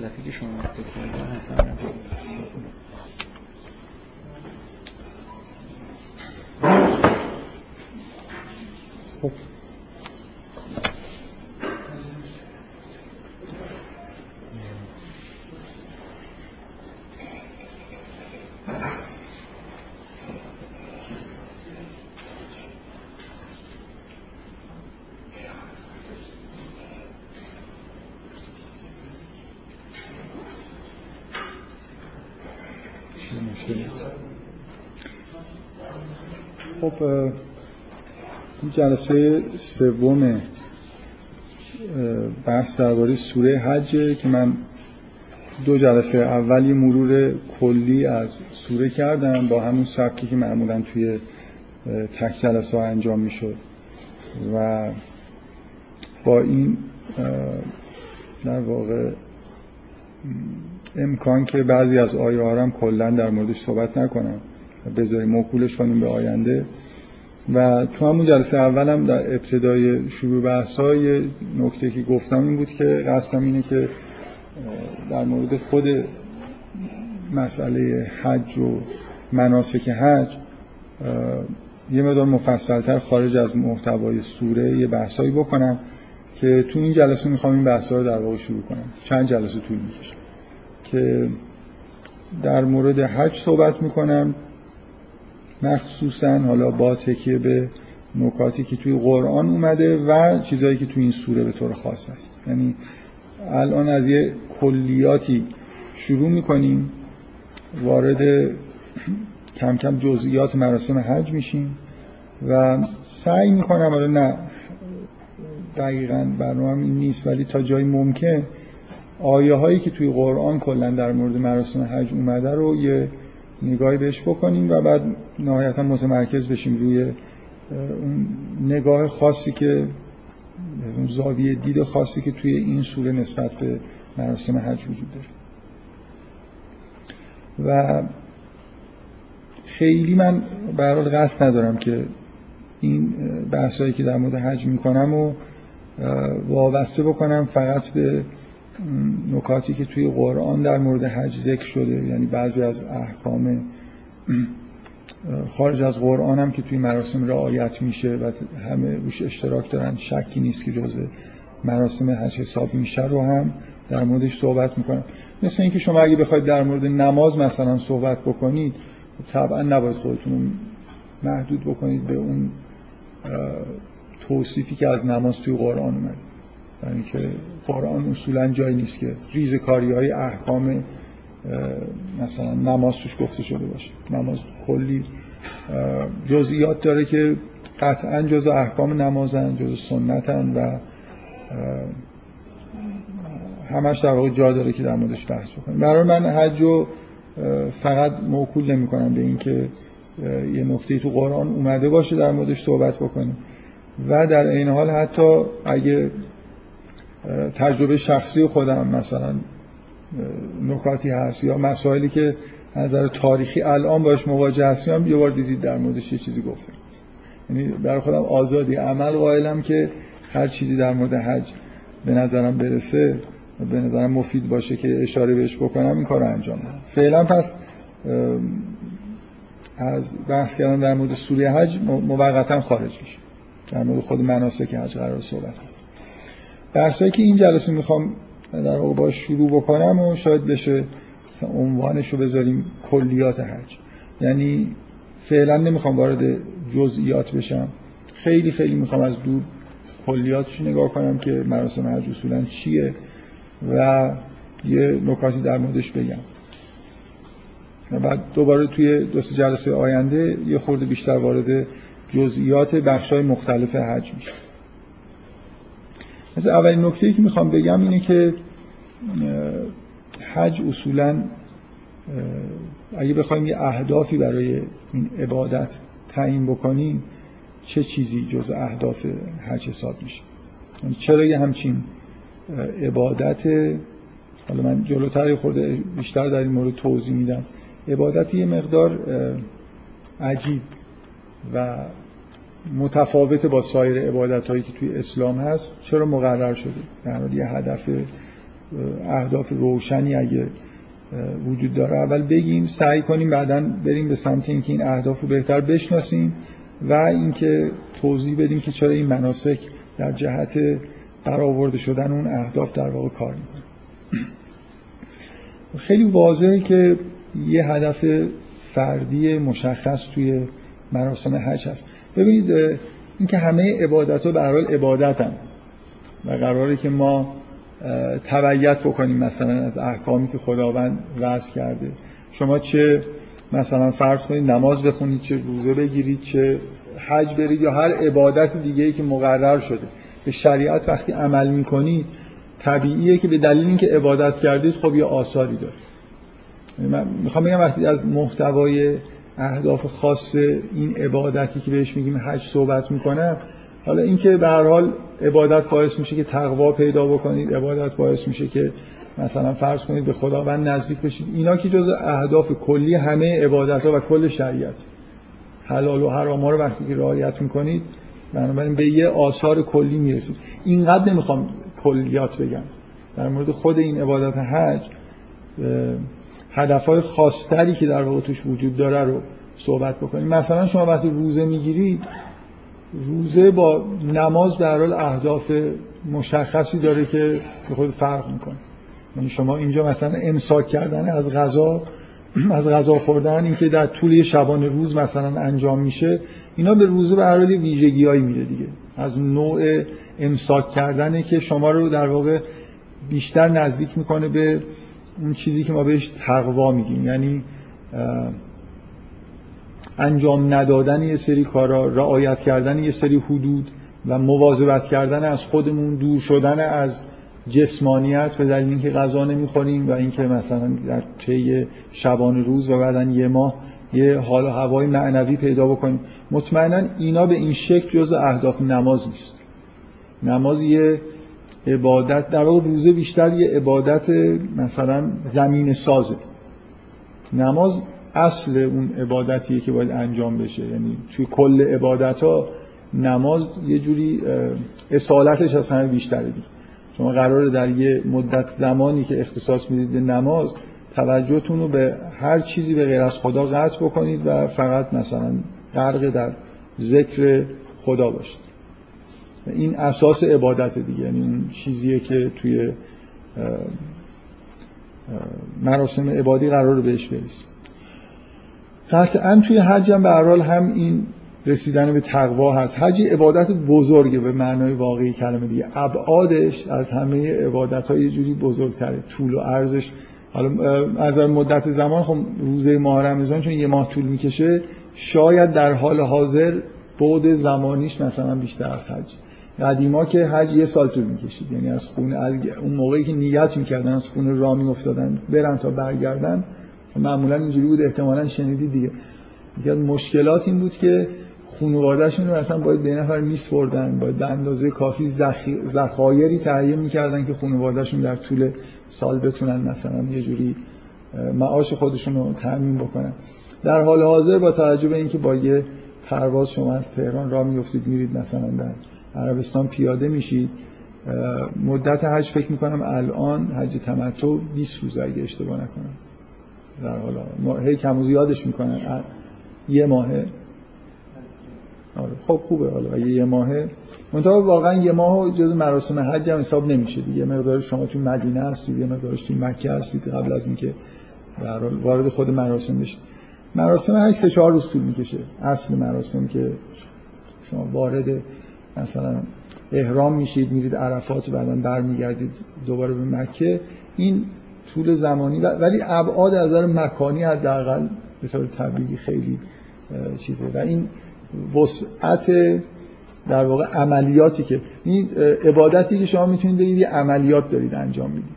مطلبی که شما گفتید حتما خب این جلسه سوم بحث درباره سوره حجه که من دو جلسه اولی مرور کلی از سوره کردم با همون سبکی که معمولا توی تک جلسه ها انجام می‌شد. و با این در واقع امکان که بعضی از آیه ها هم کلا در موردش صحبت نکنم. بذاریم موکولش کنیم به آینده. و تو همون جلسه اولم در ابتدای شروع بحث های نکته که گفتم این بود که قصدم اینه که در مورد خود مسئله حج و مناسک حج یه مقدار مفصلتر خارج از محتوای سوره یه بحثایی بکنم که تو این جلسه می‌خوام این بحث رو در واقع شروع کنم. چند جلسه طول می‌کشه. که در مورد حج صحبت می‌کنم. مخصوصا حالا با تکیه به نکاتی که توی قرآن اومده و چیزهایی که توی این سوره به طور خاص هست. یعنی الان از یه کلیاتی شروع می‌کنیم وارد کم کم جزئیات مراسم حج میشیم و سعی می‌کنم حالا نه دقیقا برنامه این نیست ولی تا جایی ممکن آیه هایی که توی قرآن کلا در مورد مراسم حج اومده رو یه نگاهی بهش بکنیم و بعد نهایتا متمرکز بشیم روی اون نگاه خاصی که اون زاویه دید خاصی که توی این سوره نسبت به مراسم حج وجود داره. و خیلی من برحال قصد ندارم که این بحثایی که در مورد حج می‌کنم و وابسته بکنم فقط به نکاتی که توی قرآن در مورد حج ذکر شده یعنی بعضی از احکام خارج از قرآن هم که توی مراسم رعایت میشه و همه روش اشتراک دارن شکی نیست که جزء مراسم حج حساب میشه رو هم در موردش صحبت می‌کنم مثل اینکه شما اگه بخواید در مورد نماز مثلا صحبت بکنید طبعا نباید خودتون محدود بکنید به اون توصیفی که از نماز توی قرآن اومده. برای اینکه قرآن اصولا جایی نیست که ریزکاری های احکام مثلا نماز توش گفته شده باشه. نماز کلی جزئیات داره که قطعا جز احکام نمازن جز سنتن و همش در واقع جا داره که در موردش بحث بکنیم. برای من حج رو فقط موکول نمی کنم به اینکه یه نکته تو قرآن اومده باشه در موردش صحبت بکنیم. و در این حال حتی اگه تجربه شخصی خودم مثلا نکاتی هست یا مسائلی که نظر تاریخی الان باش مواجه هستیم یه بار دیدید در موردش یه چیزی گفتم. یعنی برای خودم آزادی. عمل قائلم که هر چیزی در مورد حج به نظرم برسه به نظرم مفید باشه که اشاره بهش بکنم این کار انجام بدم. فعلا پس از بحث کردن در مورد سوره حج موقتا خارج میشه. در مورد خود مناسک حج قرار صحبت بحثایی که این جلسه می‌خوام در واقع با شروع بکنم و شاید بشه عنوانش رو بذاریم کلیات حج. یعنی فعلا نمی‌خوام وارد جزئیات بشم. خیلی خیلی می‌خوام از دور کلیاتش نگاه کنم که مراسم حج اصولا چیه و یه نکاتی در موردش بگم. و بعد دوباره توی دو جلسه آینده یه خورده بیشتر وارد جزئیات بخشای مختلف حج میشه اولین نکته که می‌خوام بگم اینه که حج اصولا اگه بخوایم یه اهدافی برای این عبادت تعیین بکنیم چه چیزی جز اهداف حج حساب میشه؟ یعنی چرا یه همچین عبادت حالا من جلوتر خورده بیشتر در این مورد توضیح میدم. عبادت یه مقدار عجیب و متفاوت با سایر عبادت هایی که توی اسلام هست چرا مقرر شده؟ در یه هدف اهداف روشنی اگه وجود داره اول بگیم سعی کنیم بعدا بریم به سمت اینکه این اهداف رو بهتر بشناسیم و اینکه توضیح بدیم که چرا این مناسک در جهت برآورده شدن اون اهداف در واقع کار می‌کنه. خیلی واضحه که یه هدف فردی مشخص توی مراسم حج هست. ببینید اینکه همه عبادت ها به حال عبادت هم و قراره که ما تبعیت بکنیم مثلا از احکامی که خداوند وضع کرده. شما چه مثلا فرض کنید نماز بخونید چه روزه بگیرید چه حج برید یا هر عبادت دیگه ای که مقرر شده. به شریعت وقتی عمل می‌کنید طبیعیه که به دلیل اینکه عبادت کردید خب یه آثاری داره. یعنی من می‌خوام بگم وقتی از محتوای اهداف خاص این عبادتی که بهش میگیم حج صحبت می‌کنم حالا اینکه به هر حال عبادت باعث میشه که تقوا پیدا بکنید عبادت باعث میشه که مثلا فرض کنید به خداوند نزدیک بشید اینا که جز اهداف کلی همه عبادت ها و کل شریعت. حلال و حرام ها رو وقتی که رعایت می‌کنید بنابراین به یه آثار کلی می‌رسید. اینقدر نمی‌خوام کلیات بگم. در مورد خود این عبادت حج هدفهای خاصتری که در واقع توش وجود داره رو صحبت بکنیم. مثلا شما وقتی روزه می‌گیرید روزه با نماز به حال اهداف مشخصی داره که خود فرق می‌کنه. یعنی شما اینجا مثلا امساک کردن از غذا از غذا خوردن اینکه در طول شبانه روز مثلا انجام میشه اینا به روزه به هر ویژگیایی میده دیگه. از نوع امساک کردنه که شما رو در واقع بیشتر نزدیک می‌کنه به اون چیزی که ما بهش تقوا میگیم. یعنی انجام ندادن یه سری کارا رعایت کردن یه سری حدود و مواظبت کردن از خودمون دور شدن از جسمانیت به دلیل اینکه غذا نمی‌خوریم و اینکه مثلا در طی شبان روز و بعدا یه ماه یه حال و هوای معنوی پیدا بکنیم. مطمئنا اینا به این شکل جز اهداف نماز نیست. نماز یه عبادت در واقع روزه بیشتر یه عبادت مثلا زمین سازه. نماز اصل اون عبادتیه که باید انجام بشه. یعنی توی کل عبادت ها نماز یه جوری اصالتش از همه بیشتره دیگه. شما قراره در یه مدت زمانی که اختصاص می‌دید به نماز توجهتون رو به هر چیزی به غیر از خدا قطع بکنید و فقط مثلا غرق در ذکر خدا باشید. این اساس عبادت دیگه. یعنی اون چیزیه که توی مراسم عبادی قرار بهش برسید قطعا توی حج هم به حال هم این رسیدن به تقوا هست. حج عبادت بزرگه به معنای واقعی کلمه دیگه. ابعادش از همه عبادت های یه جوری بزرگتره. طول و ارزش. حالا از مدت زمان خب روزه ماه رمضان چون یه ماه طول می‌کشه شاید در حال حاضر بعد زمانیش مثلا بیشتر از حج. قدیما که حج یه سال طول می‌کشید. یعنی از خونه اون موقعی که نیت می‌کردن از خونه راه میافتادن برن تا برگردن معمولا اینجوری بود احتمالا شنیدی دیگه. یکی از مشکلات این بود که خانوادهشون رو اصلا باید به نفر میسپردن باید به اندازه کافی ذخایری تهیه می‌کردن که خانوادهشون در طول سال بتونن مثلا یه جوری معاش خودشون رو بکنن. در حال حاضر با توجه به اینکه با یه پرواز شما از تهران را میفتید میرید مثلا در عربستان پیاده میشید مدت حج فکر می‌کنم الان حج تمتع 20 روز اگه اشتباه نکنم. در حالا هی کم و زیادش می‌کنن. یه ماهه. آره. خب خوبه. حالا اگه یه ماهه. منتها واقعا یه ماه جز مراسم حج هم حساب نمیشه دیگه. مقدار شما توی مدینه هستید یه مقدارش توی مکه هستید قبل از اینکه وارد خود مراسم بشید مراسم حج سه چهار روز طول می‌کشه. اصل مراسم که شما وارد مثلا احرام میشید میرید عرفات و بعدا برمیگردید دوباره به مکه این طول زمانی ولی ابعاد از نظر مکانی حداقل به طور طبیعی خیلی چیزه. و این وسعت در واقع عملیاتی که این عبادتی که شما می‌تونید برید یه عملیات دارید انجام می‌دید.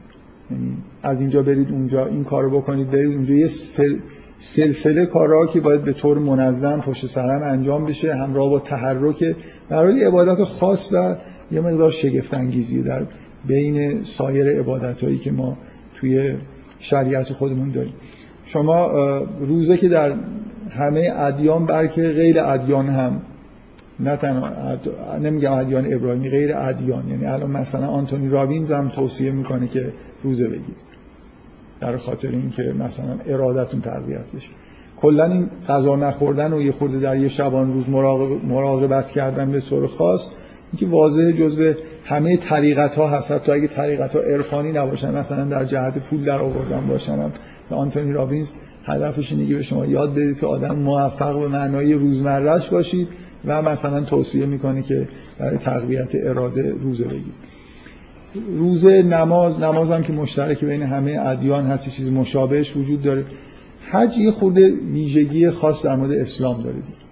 یعنی از اینجا برید اونجا این کارو بکنید برید اونجا. یه سلسله کارها که باید به طور منظم پشت سرم انجام بشه همراه با تحرک برای عبادت خاص و یه مقدار شگفت انگیزی در بین سایر عبادت هایی که ما توی شریعت خودمون داریم. شما روزه که در همه ادیان بلکه غیر ادیان هم نه تنها اد... نمیگم ادیان ابراهیمی غیر ادیان یعنی الان مثلا آنتونی رابینز هم توصیه می‌کنه که روزه بگیرید. در خاطر اینکه مثلا ارادتون تقویت بشه. کلا این غذا نخوردن و یه خورده در یه شبان روز مراقبت کردن به طور خاص اینکه واضح جزء همه طریقت ها هست. حتی اگه طریقت ها عرفانی نباشن مثلا در جهت پول در آوردن باشن آنتونی رابینز هدفش اینه که به شما یاد بدید که آدم موفق به معنای روزمرهش باشید و مثلا توصیه می‌کنه که برای تقویت اراده روزه بگید روزه نماز نماز هم که مشترک بین همه ادیان هست چیز مشابهش وجود داره. حج یه خورده ویژگی خاص در مورد اسلام داره دید.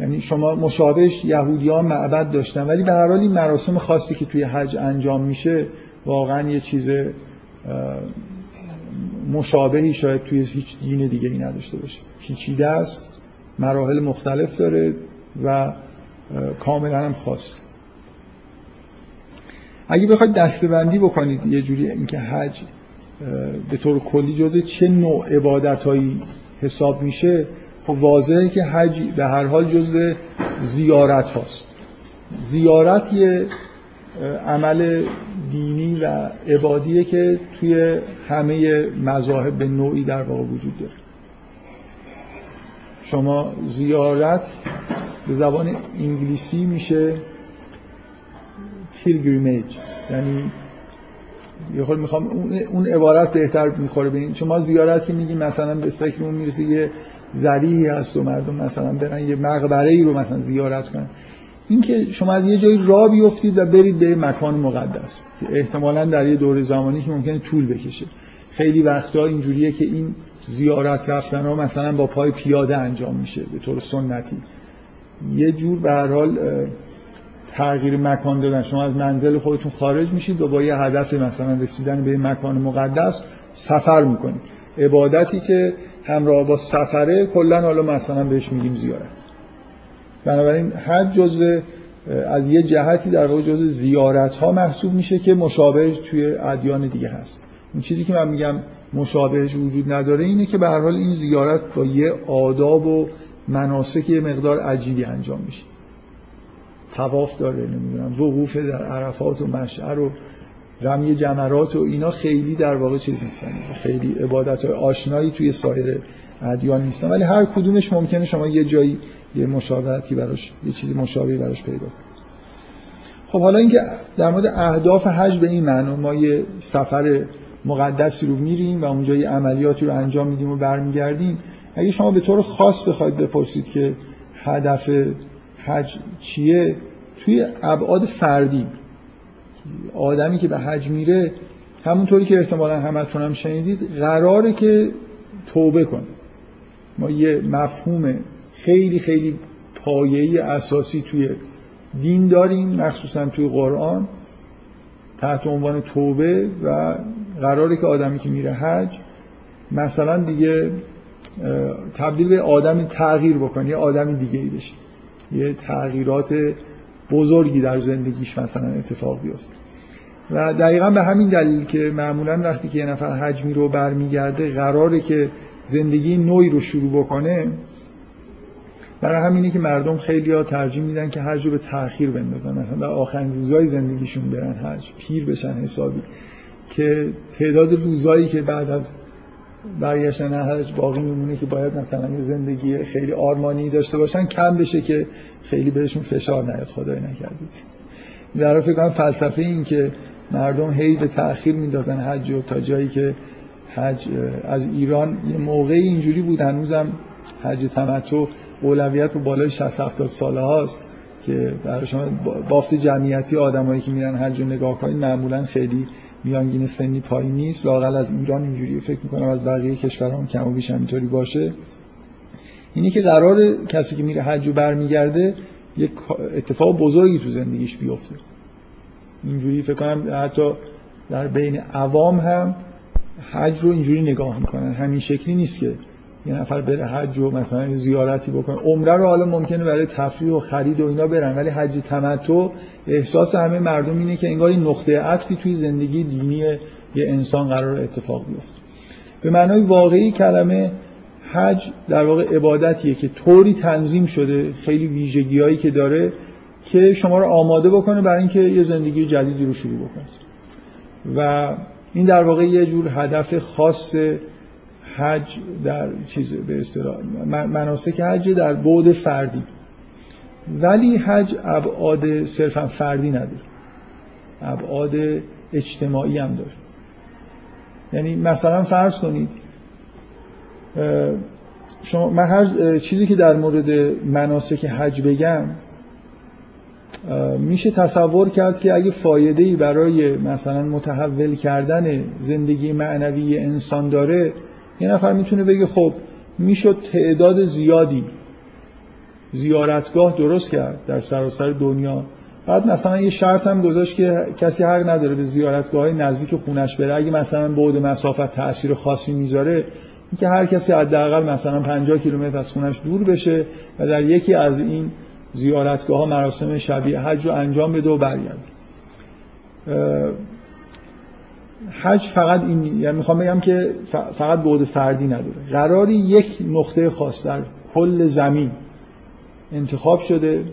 یعنی شما مشابهش یهودیان معبد داشتن ولی به هر حال این مراسم خاصی که توی حج انجام میشه واقعا یه چیز مشابهی شاید توی هیچ دین دیگه ای نداشته باشه. پیچیده است مراحل مختلف داره و کاملا هم خاص اگه بخواید دستبندی بکنید یه جوری اینکه حج به طور کلی جزء چه نوع عبادت هایی حساب میشه خب واضحه که حج به هر حال جزء زیارت هاست. زیارت یه عمل دینی و عبادیه که توی همه مذاهب به نوعی در واقع وجود داره. شما زیارت به زبان انگلیسی میشه. پیلگریمیج یعنی یه خود می‌خوام اون عبارت بهتر می‌خوره. به این شما زیارت که میگیم مثلا به فکر اون می‌رسه یه ذریعی هست و مردم مثلا برن یه مقبره ای رو مثلا زیارت کنن. این که شما از یه جایی را بیفتید و برید به مکان مقدس که احتمالا در یه دور زمانی که ممکنه طول بکشه. خیلی وقتا اینجوریه که این زیارت رفتن ها مثلا با پای پیاده انجام میشه به طور سنتی. یه جور به هر حال تغییر مکان دادن. شما از منزل خودتون خارج میشید و با یه هدف مثلا رسیدن به مکان مقدس سفر می‌کنید. عبادتی که همراه با سفره کلا حالا مثلا بهش میگیم زیارت. بنابراین حج جزء از یه جهتی در واقع جزء زیارت ها محسوب میشه که مشابه توی ادیان دیگه هست. این چیزی که من میگم مشابهش وجود نداره اینه که به هر حال این زیارت با یه آداب و مناسک یه مقدار عجیبی انجام میشه. تواف داره نمی‌دونم وقوف در عرفات و مشعر و رمی جمرات و اینا خیلی در واقع چیز نیستن. خیلی عبادت های آشنایی توی سایر ادیان نیستن. ولی هر کدومش ممکنه شما یه جایی یه مشابهتی براش یه چیزی مشابهی براش پیدا کنید خب حالا اینکه در مورد اهداف حج به این معنا ما یه سفر مقدسی رو میریم و اونجا یه عملیاتی رو انجام میدیم و برمیگردیم اگه شما به طور خاص بخواید بپرسید که هدف حج چیه؟ توی ابعاد فردی. آدمی که به حج میره همونطوری که احتمالا همتون هم شنیدید قراره که توبه کنه. ما یه مفهوم خیلی خیلی پایه‌ای اساسی توی دین داریم مخصوصا توی قرآن تحت عنوان توبه و قراره که آدمی که میره حج مثلا دیگه تبدیل به آدمی تغییر بکنه یه آدمی دیگه ای بشه. یه تغییرات بزرگی در زندگیش مثلا اتفاق بیفته. و دقیقا به همین دلیل که معمولا وقتی که یه نفر حج میره و برمیگرده قراره که زندگی نوعی رو شروع بکنه. برای همینه که مردم خیلی ها ترجیح میدن که حج رو به تاخیر بندازن. مثلا در آخرین روزهای زندگیشون برن حج پیر بشن حسابی. که تعداد روزایی که بعد از برگشتن حج باقی میمونه که باید مثلا یه زندگی خیلی آرمانی داشته باشن. کم بشه که خیلی بهشون فشار نیاد. خدای نکردید در فکر کنم فلسفه این که مردم هی به تأخیر میندازن حج و تا جایی که حج از ایران یه موقعی اینجوری بود. هنوزم حج تمتع اولویت به بالای 60 70 ساله هاست که برای شما بافت جمعیتی آدمایی که میرن حج و نگاه کنید معمولا خیلی میانگین سنی پایین نیست. لاقل از ایران اینجوری فکر می‌کنم از بقیه کشورها کم و بیش همینطوری باشه. اینی که قرار کسی که میره حج و برمیگرده یک اتفاق بزرگی تو زندگیش بیفته. اینجوری فکر کنم حتی در بین عوام هم حج رو اینجوری نگاه می‌کنن. همین شکلی نیست که یه نفر بره حج و مثلا زیارتی بکنه. عمره رو حالا ممکنه برای تفریح و خرید و اینا برن ولی حج تمتع احساس همه مردم اینه که انگار این نقطه عطفی توی زندگی دینی یه انسان قرار اتفاق بیفته. به معنای واقعی کلمه حج در واقع عبادتیه که طوری تنظیم شده خیلی ویژگیهایی که داره که شما رو آماده بکنه برای اینکه یه زندگی جدیدی رو شروع بکنید و این در واقع یه جور هدف خاص حج در چیز به اصطلاح مناسک حج در بعد فردی. ولی حج ابعاد صرفا فردی نداره. ابعاد اجتماعی هم داره. یعنی مثلا فرض کنید شما من هر چیزی که در مورد مناسک حج بگم میشه تصور کرد که اگه فایده برای مثلا متحول کردن زندگی معنوی انسان داره یه نفر می‌تونه بگه خب می‌شد تعداد زیادی زیارتگاه درست کرد در سراسر دنیا. بعد مثلا یه شرط هم گذاشت که کسی حق نداره به زیارتگاه های نزدیک خونش بره. اگه مثلا بعد مسافت تاثیر خاصی می‌ذاره اینکه هر کسی حداقل مثلا 50 کیلومتر از خونش دور بشه و در یکی از این زیارتگاه ها مراسم شبیه حج رو انجام بده و برگرد حج فقط این یعنی می‌خوام بگم که فقط بعد فردی نداره. قراری یک نقطه خاص در کل زمین انتخاب شده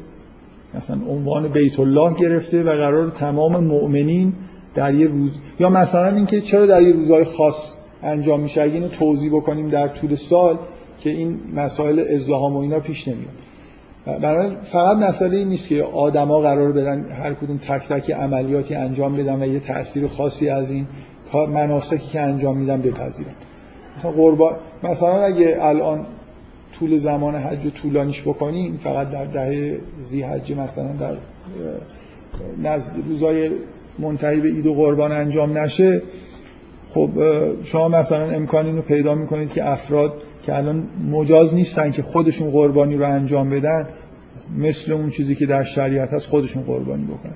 مثلا عنوان بیت الله گرفته و قرار تمام مؤمنین در یه روز یا مثلا اینکه چرا در یه روزهای خاص انجام میشه؟ اگه اینو توضیح بکنیم در طول سال که این مسائل ازدهام و اینا پیش نمیاد. برای فقط مسئله این نیست که آدما قرار برن هر کدوم تک تک عملیاتی انجام بدن و یه تاثیر خاصی از این مناسکی که انجام میدن بپذیرن. مثلا قربان مثلا اگه الان طول زمان حج طولانیش بکنیم فقط در دهه زی حج مثلا در نزد روزای منتهی به عید و قربان انجام نشه خب شما مثلا امکانی رو پیدا می‌کنید که افراد که الان مجاز نیستن که خودشون قربانی رو انجام بدن مثل اون چیزی که در شریعت هست خودشون قربانی بکنن.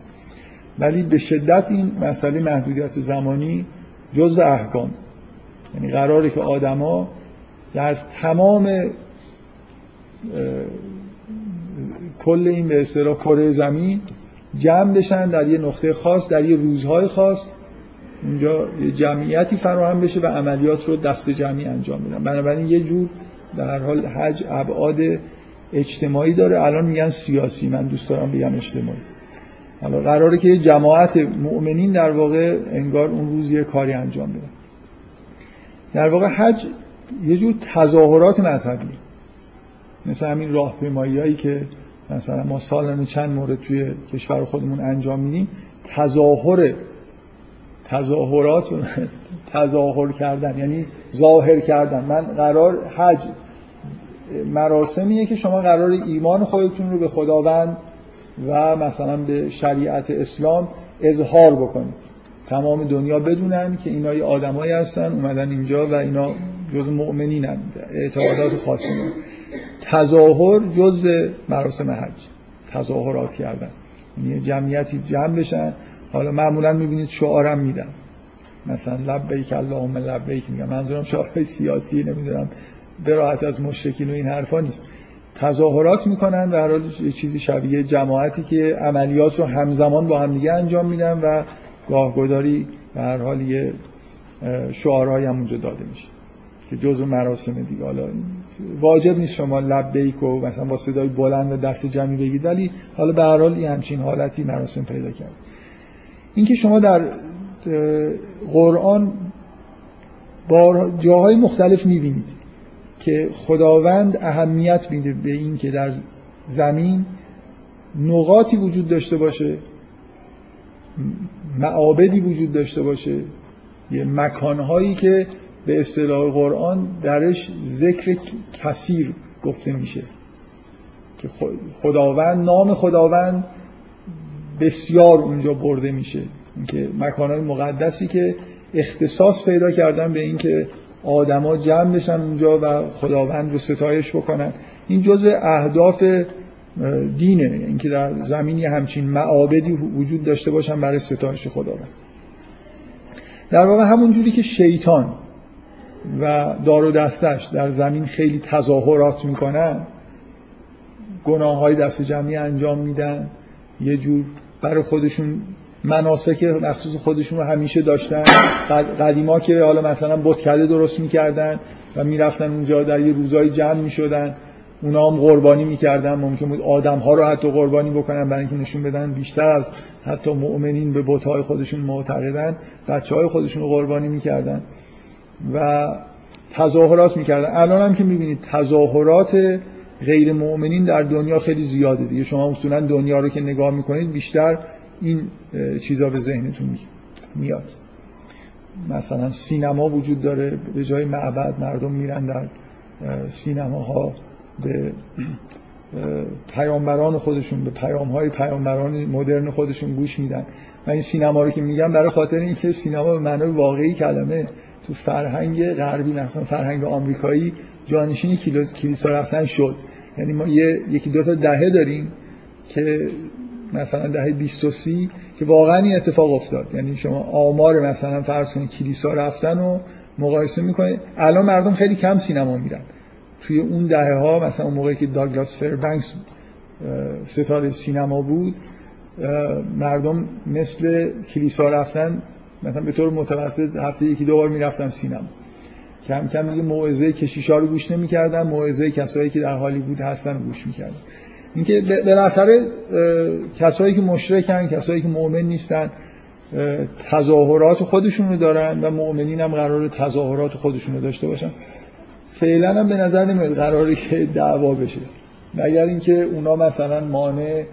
ولی به شدت این مسئله محدودیت زمانی جزء احکام. یعنی قراره که آدما در تمام کل این به اصطلاح کره زمین جمع بشن در یه نقطه خاص در یه روزهای خاص اونجا جمعیتی فراهم بشه و عملیات رو دست جمعی انجام بدن. بنابراین یه جور در حال حج ابعاد اجتماعی داره. الان میگن سیاسی. من دوست دارم بگم اجتماعی. حالا قراره که جماعت مؤمنین در واقع انگار اون روز یه کاری انجام بدن. در واقع حج یه جور تظاهرات مذهبی. مثل همین راهپیمایی هایی که مثلا ما سالانه چند مورد توی کشور خودمون انجام میدیم. تظاهر تظاهرات تظاهر کردن یعنی ظاهر کردن. من قرار حج مراسمیه که شما قرار ایمان خودتون رو به خداوند و مثلا به شریعت اسلام اظهار بکنید. تمام دنیا بدونن که اینا یه آدمایی هستن اومدن اینجا و اینا جز مؤمنینن. اعتقادات خاصی. تظاهر جز مراسم حج. تظاهرات کردن. یعنی جمعیتی جمع بشن. حالا معمولا می‌بینید شعارم میدن مثلا لبیک اللهم لبیک میگم. منظورم شعارهای سیاسی نمی‌دونم براحت از مشرکین و این حرفا نیست. تظاهرات می‌کنن و هر حال یه چیزی شبیه جماعتی که عملیات رو همزمان با هم دیگه انجام میدن و گاهگداری به هر حال یه شعارهایی هم اونجا داده میشه که جزء مراسم دیگه. حالا واجب نیست شما لبیک و مثلا با صدای بلند دست جمعی بگید ولی حالا به هر حال همچین حالتی مراسم پیدا کرد. اینکه شما در قرآن با جاهای مختلف می‌بینید که خداوند اهمیت میده به این که در زمین نقاطی وجود داشته باشه معابدی وجود داشته باشه یه مکانهایی که به اصطلاح قرآن درش ذکر کثیر گفته میشه که خداوند نام خداوند بسیار اونجا برده میشه. اینکه مکانهای مقدسی که اختصاص پیدا کردن به اینکه آدما جمع بشن اونجا و خداوند رو ستایش بکنن. این جزء اهداف دینه. اینکه در زمینی همچین معابدی وجود داشته باشن برای ستایش خداوند. در واقع همون جوری که شیطان و دار و دستش در زمین خیلی تظاهرات می‌کنن گناه های دست جمعی انجام میدن یه جور برای خودشون مناسک مخصوص خودشون رو همیشه داشتن. قدیما که حالا مثلا بتکده درست می‌کردن و می‌رفتن اونجا در یه روزای جمع می‌شدن. اونا هم قربانی می‌کردن. ممکن بود آدم ها رو حتی قربانی بکنن برای اینکه نشون بدن بیشتر از حتی مؤمنین به بتهای خودشون معتقدن. بچه های خودشون رو قربانی می‌کردن و تظاهرات می‌کردن. الان هم که می‌بینید تظاهرات غیر مؤمنین در دنیا خیلی زیاده دیگه. شما اصولا دنیا رو که نگاه می‌کنید بیشتر این چیزا به ذهنتون میاد. مثلا سینما وجود داره به جای معبد مردم میرن در سینماها به پیامبران خودشون به پیام های پیامبران مدرن خودشون گوش میدن. من این سینما رو که میگم برای خاطر اینکه سینما به معنای واقعی کلمه. تو فرهنگ غربی مثلا فرهنگ آمریکایی جانشین کلیسا رفتن شد. یعنی ما یه، یکی دو تا دهه داریم که مثلا دهه 20 و 30 که واقعا این اتفاق افتاد. یعنی شما آمار مثلا فرض کنید کلیسا رفتن و مقایسه می‌کنید الان مردم خیلی کم سینما میرن. توی اون دهه ها مثلا اون موقعی که داگلاس فربنکس ستاره سینما بود مردم مثل کلیسا رفتن مثلا به طور متوسط هفته یکی دو بار می‌رفتن سینما. کم کم دیگه موعظه کشیشا رو گوش نمی‌کردن موعظه کسایی که در حالی بود هستن گوش می‌کردن. اینکه بالاخره کسایی که مشرکن کسایی که مؤمن نیستن تظاهرات خودشون رو دارن و مؤمنین هم قرار تظاهرات خودشون رو داشته باشن. فعلا هم به نظر نمیاد قراره که دعوا بشه. مگر اینکه اونا مثلا مانع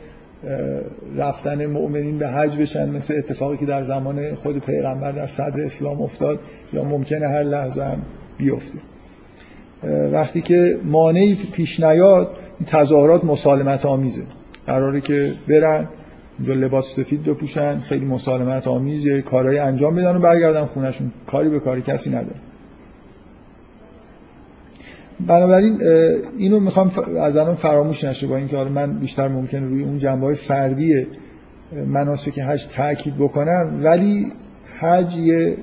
رفتن مؤمنین به حج بشن مثل اتفاقی که در زمان خود پیغمبر در صدر اسلام افتاد یا ممکنه هر لحظه هم بیفته. وقتی که مانعی پیش نیاد این تظاهرات مسالمت آمیزه قراره که برن اونجا لباس سفید بپوشن خیلی مسالمت آمیز یه کارهای انجام بدن و برگردن خونشون کاری به کاری کسی نداره. بنابراین اینو می‌خوام از الان فراموش نشه با اینکه من بیشتر ممکنه روی اون جنبه های فردی مناسک حج تاکید بکنم ولی حج یه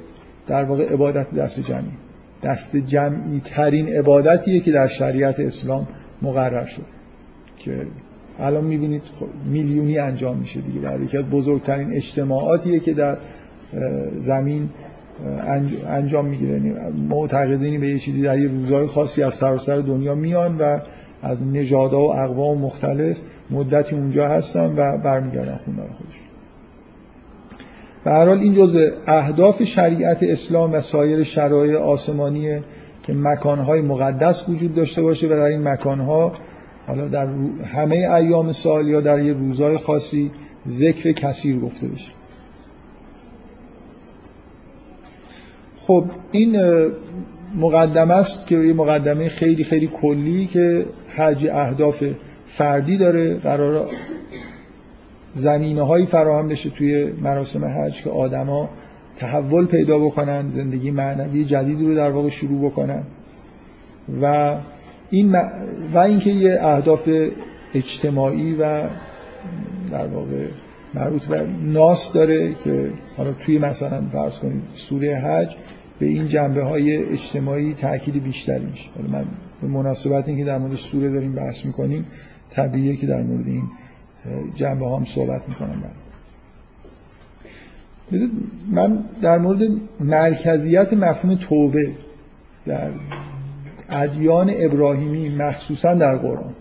در واقع عبادت دست جمعی دست جمعی ترین عبادتیه که در شریعت اسلام مقرر شد. که الان می‌بینید خب میلیونی انجام میشه دیگه. برای یکی بزرگترین اجتماعاتیه که در زمین انجام می‌گیره. یعنی معتقدینی به یه چیزی در یه روزهای خاصی از سراسر دنیا میان و از نژادها و اقوام مختلف مدتی اونجا هستن و برمیگردن خونه خودشون. به هر حال این جزء اهداف شریعت اسلام و سایر شرایع آسمانیه که مکانهای مقدس وجود داشته باشه و در این مکانها حالا در همه ایام سال یا در یه روزهای خاصی ذکر کثیر گفته بشه. خب این مقدمه است که یه مقدمه خیلی خیلی کلی که حج اهداف فردی داره قرار زمینه هایی فراهم بشه توی مراسم حج که آدما تحول پیدا بکنن زندگی معنوی جدیدی رو در واقع شروع بکنن. و این و اینکه یه اهداف اجتماعی و در واقع مربوط به ناس داره که حالا توی مثلا فرض کنید سوره حج به این جنبه های اجتماعی تاکید بیشتری میشه. حالا من به مناسبت اینکه در مورد سوره داریم بحث می‌کنیم طبیعیه که در مورد این جنبه هم صحبت می‌کنم من من در مورد مرکزیت مفهوم توبه در ادیان ابراهیمی مخصوصا در قرآن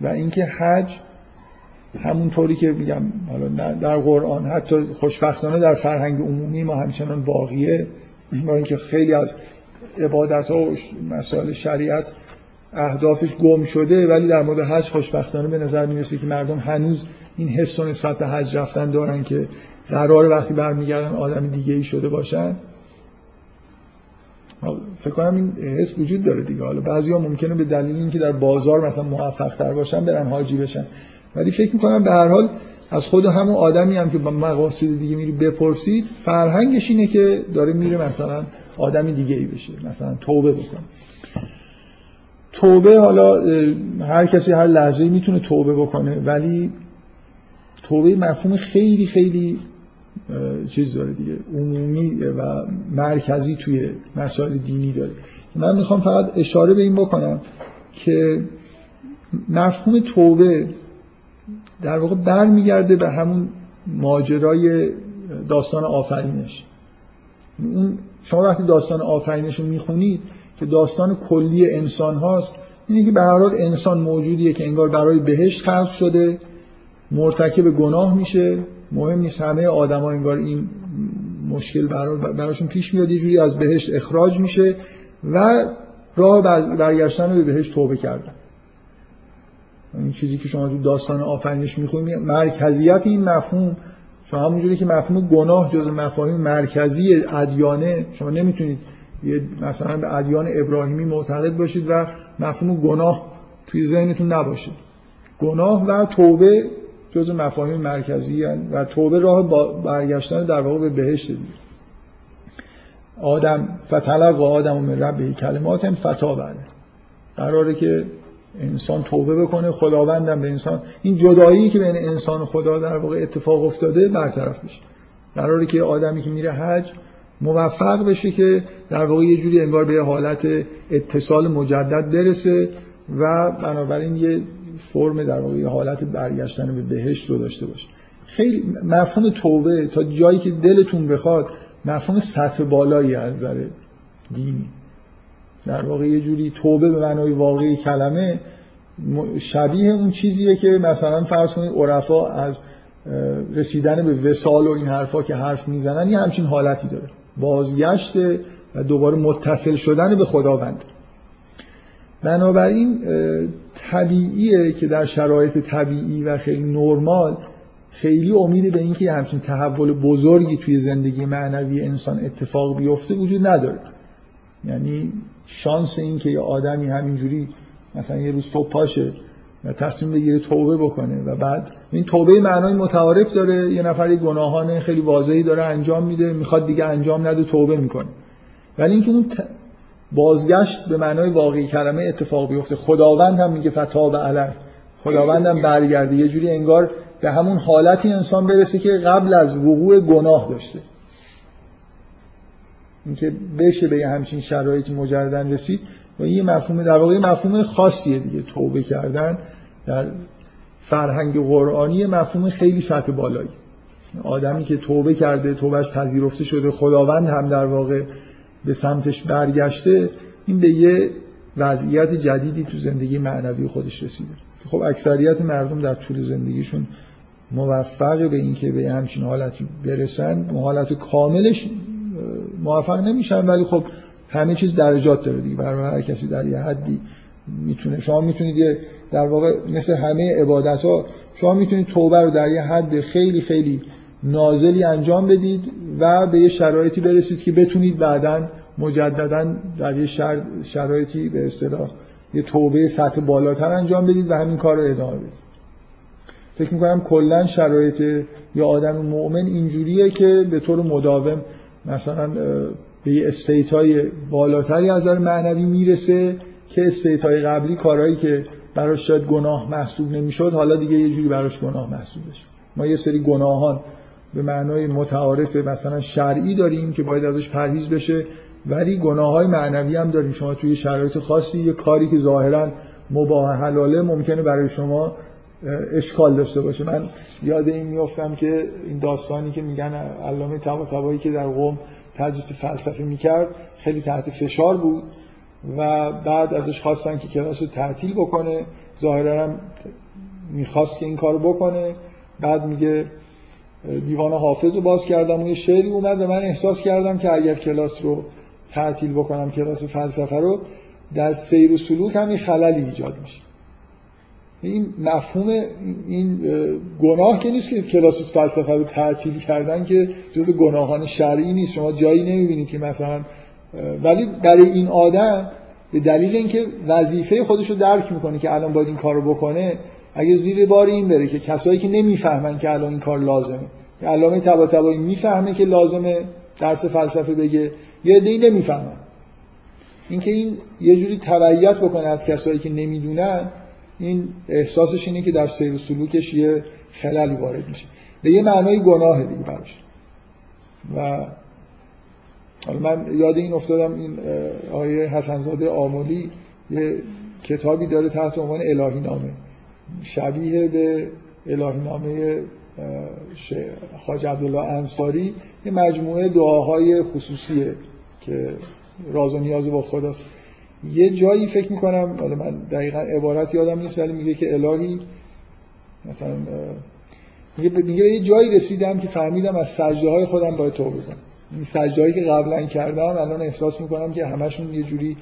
و اینکه حج همونطوری که میگم حالا در قرآن حتی خوشبختانه در فرهنگ عمومی ما همچنان باقیه. با اینکه خیلی از عبادت ها و مسائل شریعت اهدافش گم شده ولی در مورد حج خوشبختانه به نظر می‌رسه که مردم هنوز این حس و نسبت به حج رفتن دارن که قرار وقتی برمیگردن آدم دیگه ای شده باشن. فکر کنم این حس وجود داره دیگه. حالا بعضیا ممکنه به دلیل اینکه در بازار مثلا موفق تر باشن برن حاجی بشن. ولی فکر می‌کنم به هر حال از خود همون آدمی هم که با مقاصد دیگه میری بپرسید فرهنگش اینه که داره میره مثلا آدمی دیگه ای بشه مثلا توبه بکنه. توبه حالا هر کسی هر لحظه می‌تونه توبه بکنه ولی توبه مفهوم خیلی خیلی چیز داره دیگه عمومی و مرکزی توی مسائل دینی داره. من می‌خوام فقط اشاره به این بکنم که مفهوم توبه در واقع برمیگرده به همون ماجرای داستان آفرینش. اون شما وقتی داستان آفرینش رو می‌خونید که داستان کلی انسان هاست اینه که به هر حال انسان موجودیه که انگار برای بهشت خلق شده مرتکب گناه میشه. مهم نیست همه آدما انگار این مشکل براشون پیش میاد یه جوری از بهشت اخراج میشه و راه برگشتن به بهشت توبه کردن. این چیزی که شما تو داستان آفرینش می‌خونید مرکزیت این مفهوم شما همونجوری که مفهوم گناه جز مفاهیم مرکزی ادیانه شما نمی‌تونید مثلا به ادیان ابراهیمی معتقد باشید و مفهوم گناه توی ذهنتون نباشه گناه و توبه جز مفاهیم مرکزی و توبه راه برگشتن در واقع به بهشت دیگه آدم فتلق آدم من ربه کلمات فتا بعد. قراره که انسان توبه بکنه خداوندم به انسان. این جدایی که بین انسان و خدا در واقع اتفاق افتاده برطرف بشه. قراره که آدمی که میره حج موفق بشه که در واقع یه جوری انگار به حالت اتصال مجدد برسه و بنابراین یه فرم در واقع یه حالت برگشتن به بهشت رو داشته باشه. خیلی مفهوم توبه تا جایی که دلتون بخواد مفهوم سطح بالایی از نظر دینی. در واقع یه جوری توبه به معنای واقعی کلمه شبیه اون چیزیه که مثلا فرض کنید عرفا از رسیدن به وسال و این حرفا که حرف می‌زنن یه همچین حالتی داره. بازگشت و دوباره متصل شدن به خداوند. بنابراین طبیعیه که در شرایط طبیعی و خیلی نرمال خیلی امید به اینکه همچین تحول بزرگی توی زندگی معنوی انسان اتفاق بیفته وجود نداره. یعنی شانس این که یه آدمی همینجوری مثلا یه روز صبح پاشه تصمیم بگیره توبه بکنه و بعد این توبه معنای متعارف داره یه نفر گناهان خیلی واضحی داره انجام میده می‌خواد دیگه انجام نده توبه می‌کنه. ولی اینکه اون بازگشت به معنای واقعی کلمه اتفاق بیفته. خداوند هم میگه فتاب علی. خداوند هم برگرده. یه جوری انگار به همون حالتی انسان برسه که قبل از وقوع گناه داشته. اینکه بشه به همچین شرایطی مجردن رسید. و یه مفهوم در واقع مفهوم خاصیه دیگه توبه کردن. در فرهنگ قرآنی مفهوم خیلی سطح بالایی. آدمی که توبه کرده توبهش پذیرفته شده خداوند هم در واقع به سمتش برگشته این به یه وضعیت جدیدی تو زندگی معنوی خودش رسیده. خب اکثریت مردم در طول زندگیشون موفق به اینکه به همچین حالتی برسن حالت کاملش موفق نمیشن ولی خب همه چیز درجات داره دیگه. برای هر کسی در یه حدی می‌تونه. شما می‌تونید در واقع مثل همه عبادت ها شما می‌تونید توبه رو در یه حد خیلی خیلی نازلی انجام بدید و به یه شرایطی برسید که بتونید بعدا مجددا در یه شرایطی به اصطلاح یه توبه سطح بالاتر انجام بدید و همین کار رو ادامه بدید. فکر می‌کنم کلا شرایط یا آدم مؤمن اینجوریه که به طور مداوم مثلا به یه استیت های بالاتری از نظر معنوی می‌رسه که استیت های قبلی کارهایی که براش شاید گناه محسوب نمی‌شد حالا دیگه یه جوری براش گناه محسوب بشه. ما یه سری گناهان به معنای متعارف مثلا شرعی داریم که باید ازش پرهیز بشه ولی گناه های معنوی هم داریم. شما توی شرایط خاصی یه کاری که ظاهرا مباه حلاله ممکنه برای شما اشکال داشته باشه. من یاد این میافتم که این داستانی که میگن علامه طباطبایی که در قوم تدریس فلسفه می‌کرد خیلی تحت فشار بود. و بعد ازش خواستن که کلاس رو تعطیل بکنه. ظاهرا هم می‌خواست که این کارو بکنه. بعد میگه دیوان حافظ رو باز کردم. و یه شعری اومد و من احساس کردم که اگر کلاس رو تعطیل بکنم کلاس فلسفه رو در سیر و سلوک هم خللی ایجاد میشه. این مفهوم این گناه که نیست که کلاس فلسفه رو تعطیل کردن که جز گناهان شرعی نیست. شما جایی نمی‌بینید که مثلا ولی برای این آدم به دلیل اینکه وظیفه خودش رو درک می‌کنه که الان باید این کار رو بکنه اگه زیر بار این بره که کسایی که نمی‌فهمن که الان این کار لازمه. که علامه طباطبایی می‌فهمه که لازمه درس فلسفه بگه یه عده‌ای نمی‌فهمن. اینکه این یه جوری تبعیت بکنه از کسایی که نمی‌دونن این احساسش اینه که در سیر و سلوکش یه خللی وارد میشه. به یه معنای گناه دیگه براش. و حالا من یاد این افتادم این آیه حسنزاده آمولی یه کتابی داره تحت عنوان الهی نامه. شبیه به الهی نامه خاج عبدالله انصاری یه مجموعه دعاهای خصوصیه که راز و نیاز با خداست یه جایی فکر می‌کنم حالا من دقیقا عبارت یادم نیست ولی میگه که الهی مثلا میگه میگه یه جایی رسیدم که فهمیدم از سجده های خودم باید توبه کنم. این سجده هایی که قبلا کردم الان احساس می‌کنم که همشون یه جوری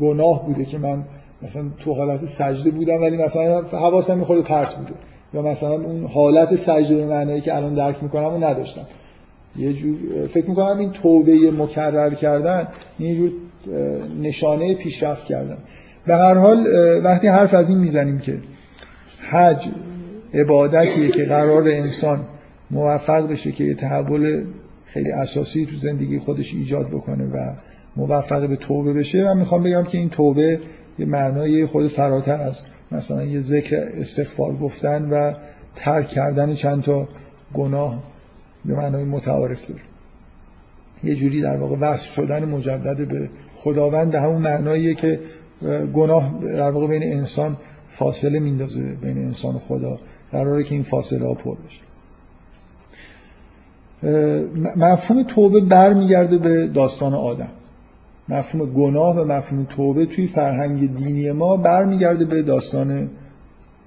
گناه بوده که من مثلا تو حالت سجده بودم ولی مثلا حواسم می‌خورد پرت بوده. یا مثلا اون حالت سجده به معنی که الان درک می‌کنم و نداشتم. یه جور فکر می‌کنم این توبه مکرر کردن یه جور نشانه پیشرفت کردن. به هر حال وقتی حرف از این می‌زنیم که حج عبادتیه که قرار انسان موفق بشه که یه تحول خیلی اساسی تو زندگی خودش ایجاد بکنه و موفق به توبه بشه. من می‌خوام بگم که این توبه یه معنای خود فراتر از مثلا یه ذکر استغفار گفتن و ترک کردن چند تا گناه به معنای متعارف داره. یه جوری در واقع وصل شدن مجدد به خداوند به همون معناییه که گناه در واقع بین انسان فاصله میندازه بین انسان و خدا. قراره که این فاصله ها پر بشه. مفهوم توبه برمیگرده به داستان آدم. مفهوم گناه و مفهوم توبه توی فرهنگ دینی ما برمیگرده به داستان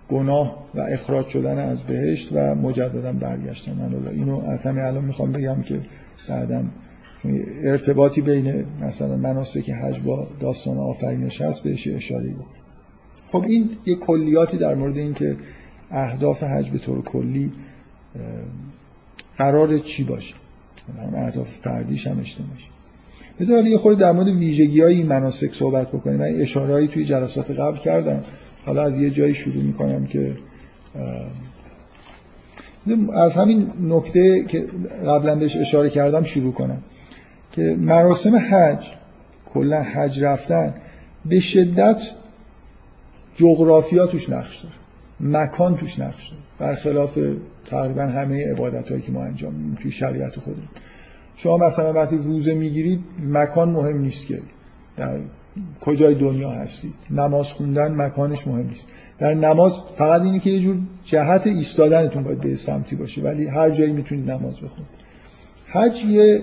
گناه و اخراج شدن از بهشت و مجددا برگشتن. من اینو از همین الان می‌خوام بگم که بعدم ارتباطی بین مثلا مناسک حج با داستان آفرینش هست بهش اشاره بکنم. خب این یه کلیاتی در مورد این که اهداف حج به طور کلی قرار چی باشه؟ هم اهداف فردیش هم اجتماعیش بذار یه خورده در مورد ویژگی های این مناسک صحبت بکنیم. من اشاره توی جلسات قبل کردم. حالا از یه جایی شروع می‌کنم که از همین نکته که قبلا بهش اشاره کردم شروع کنم. که مراسم حج کلا حج رفتن به شدت جغرافیا توش نقش داره. مکان توش نقش داره. برخلاف تقریبا همه عبادت هایی که ما انجام میدیم توی شریعت خودمون. شما مثلا وقتی روزه می‌گیرید مکان مهم نیست که در کجای دنیا هستید. نماز خوندن مکانش مهم نیست. در نماز فقط اینه که یه جور جهت ایستادنتون باید به سمتی باشه ولی هر جایی می‌تونید نماز بخونید. حج یه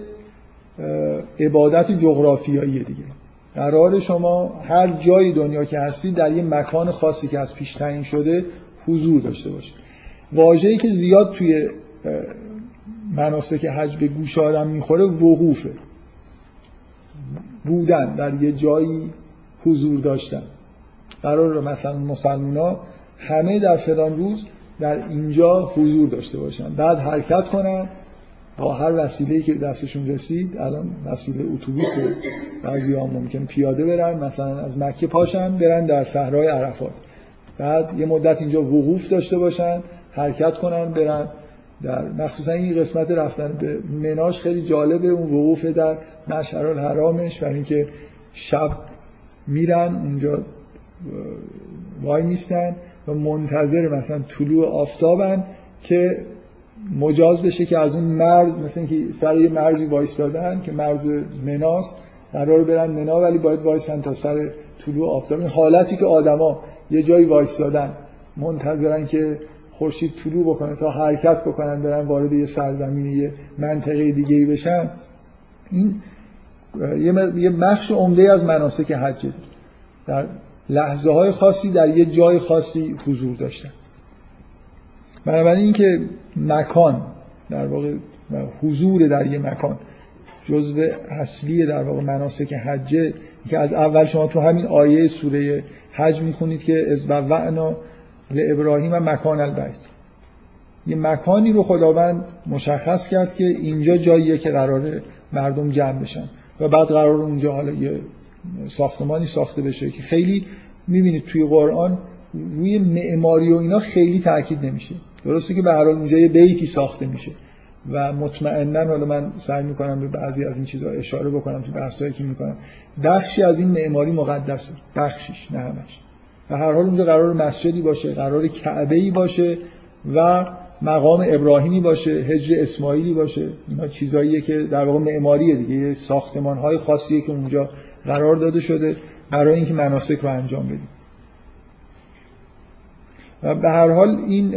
عبادت جغرافیایی دیگه. قرار شما هر جای دنیا که هستید در یه مکان خاصی که از پیش تعیین شده حضور داشته باشید واژه‌ای که زیاد توی مناسک حج به گوش آدم می‌خوره وقوفه. بودن در یه جایی حضور داشتن. قرار مثلا مسلمان همه در فلان روز در اینجا حضور داشته باشن. بعد حرکت کنن. با هر وسیله که دستشون رسید الان وسیله اتوبوس بعضی ها ممکن پیاده برن مثلا از مکه پاشن برن در صحرای عرفات. بعد یه مدت اینجا وقوف داشته باشن حرکت کنن برن در مخصوصا این قسمت رفتن به مناش خیلی جالبه اون وقوف در مشعر الحرامش برای اینکه شب میرن اونجا وای میستن و منتظر مثلا طلوع آفتابن که مجاز بشه که از اون مرز مثلا که سر یه مرزی وایستادن که مرز مناس قرار برن منا ولی باید وایسن تا سر طلوع آفتاب. این حالتی که آدما یه جایی وایستادن. منتظرن که خورشید طلوع بکنه تا حرکت بکنن برن وارد یه سرزمین یه منطقه دیگه ای بشن. این یه بخش عمده از مناسک حج در لحظه های خاصی در یه جای خاصی حضور داشتن. بنابراین اینکه مکان در واقع حضور در یه مکان جزء اصلی در واقع مناسک حجه که از اول شما تو همین آیه سوره حج می‌خونید که از وعنا لابراهیم مکان البیت. یه مکانی رو خداوند مشخص کرد که اینجا جاییه که قرار مردم جمع بشن و بعد قرار اونجا حالا یه ساختمانی ساخته بشه که خیلی می‌بینید توی قرآن روی معماری و اینا خیلی تاکید نمیشه. درسته که به هر حال اونجا یه بیتی ساخته میشه. و مطمئنا حالا من سعی می‌کنم به بعضی از این چیزها اشاره بکنم تو بحثایی که می‌کنم. بخشی از این معماری مقدسه بخشیش نه همش. و هر حال اونجا قرار مسجدی باشه قرار کعبه ای باشه و مقام ابراهیمی باشه هجر اسماعیلی باشه. اینا چیزاییه که در واقع معماریه دیگه. ساختمان های خاصیه که اونجا قرار داده شده برای اینکه مناسک رو انجام بدیم. و به هر حال این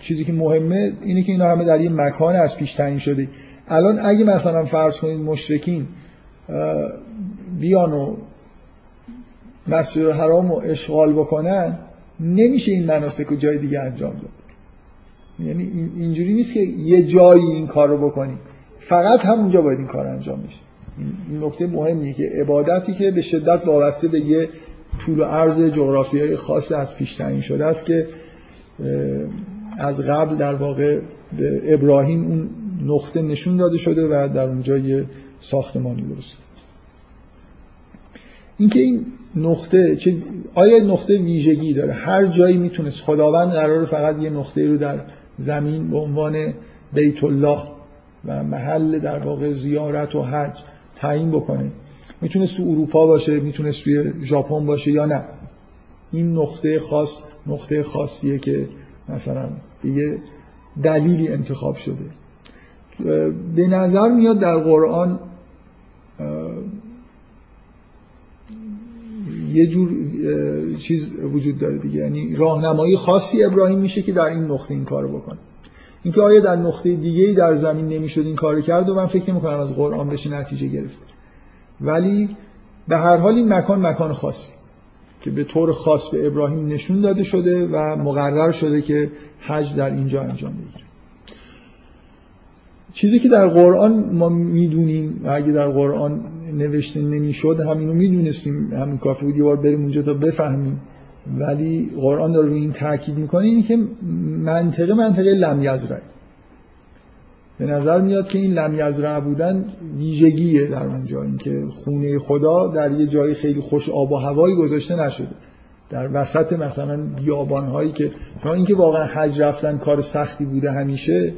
چیزی که مهمه اینه که اینا همه در یه مکان از پیش تعیین شده. الان اگه مثلا فرض کنید مشرکین بیان و مسجد حرام رو اشغال بکنن نمیشه این مناسک رو جای دیگه انجام داد. یعنی اینجوری نیست که یه جایی این کار رو بکنیم. فقط همونجا باید این کار انجام بشه. این نکته مهمیه که عبادتی که به شدت وابسته به یه طول و عرض جغرافیایی خاص از پیش تعیین شده است که از قبل در واقع به ابراهیم اون نقطه نشون داده شده و در اونجا یه ساختمانی درست اینکه این نقطه چه آیا نقطه ویژگی داره؟ هر جایی می‌تونست خداوند قرار فقط یه نقطه رو در زمین به عنوان بیت الله و محل در واقع زیارت و حج تعیین بکنه. می‌تونست تو اروپا باشه می‌تونست توی ژاپن باشه یا نه. این نقطه خاص نقطه خاصیه که مثلا به یه دلیلی انتخاب شده. به نظر میاد در قرآن یه جور چیز وجود داره دیگه. یعنی راهنمایی خاصی ابراهیم میشه که در این نقطه این کارو بکنه. اینکه آیا در نقطه دیگه در زمین نمی‌شد این کارو کرد و من فکر نمی کنم از قرآن بشه نتیجه گرفت. ولی به هر حال این مکان مکان خاصی که به طور خاص به ابراهیم نشون داده شده و مقرر شده که حج در اینجا انجام بگیره. چیزی که در قرآن ما می‌دونیم و اگه در قرآن نوشته نمی‌شد همینو می‌دونستیم. همین کافی بود یه بار بریم اونجا تا بفهمیم. ولی قرآن داره روی این تاکید می‌کنه اینه که منطقه منطقه لم به نظر میاد که این لم یزرع بودن ویژگیه در اونجا. اینکه خونه خدا در یه جای خیلی خوش آب و هوایی گذاشته نشده. در وسط مثلا بیابان هایی که اینکه واقعا حج رفتن کار سختی بوده همیشه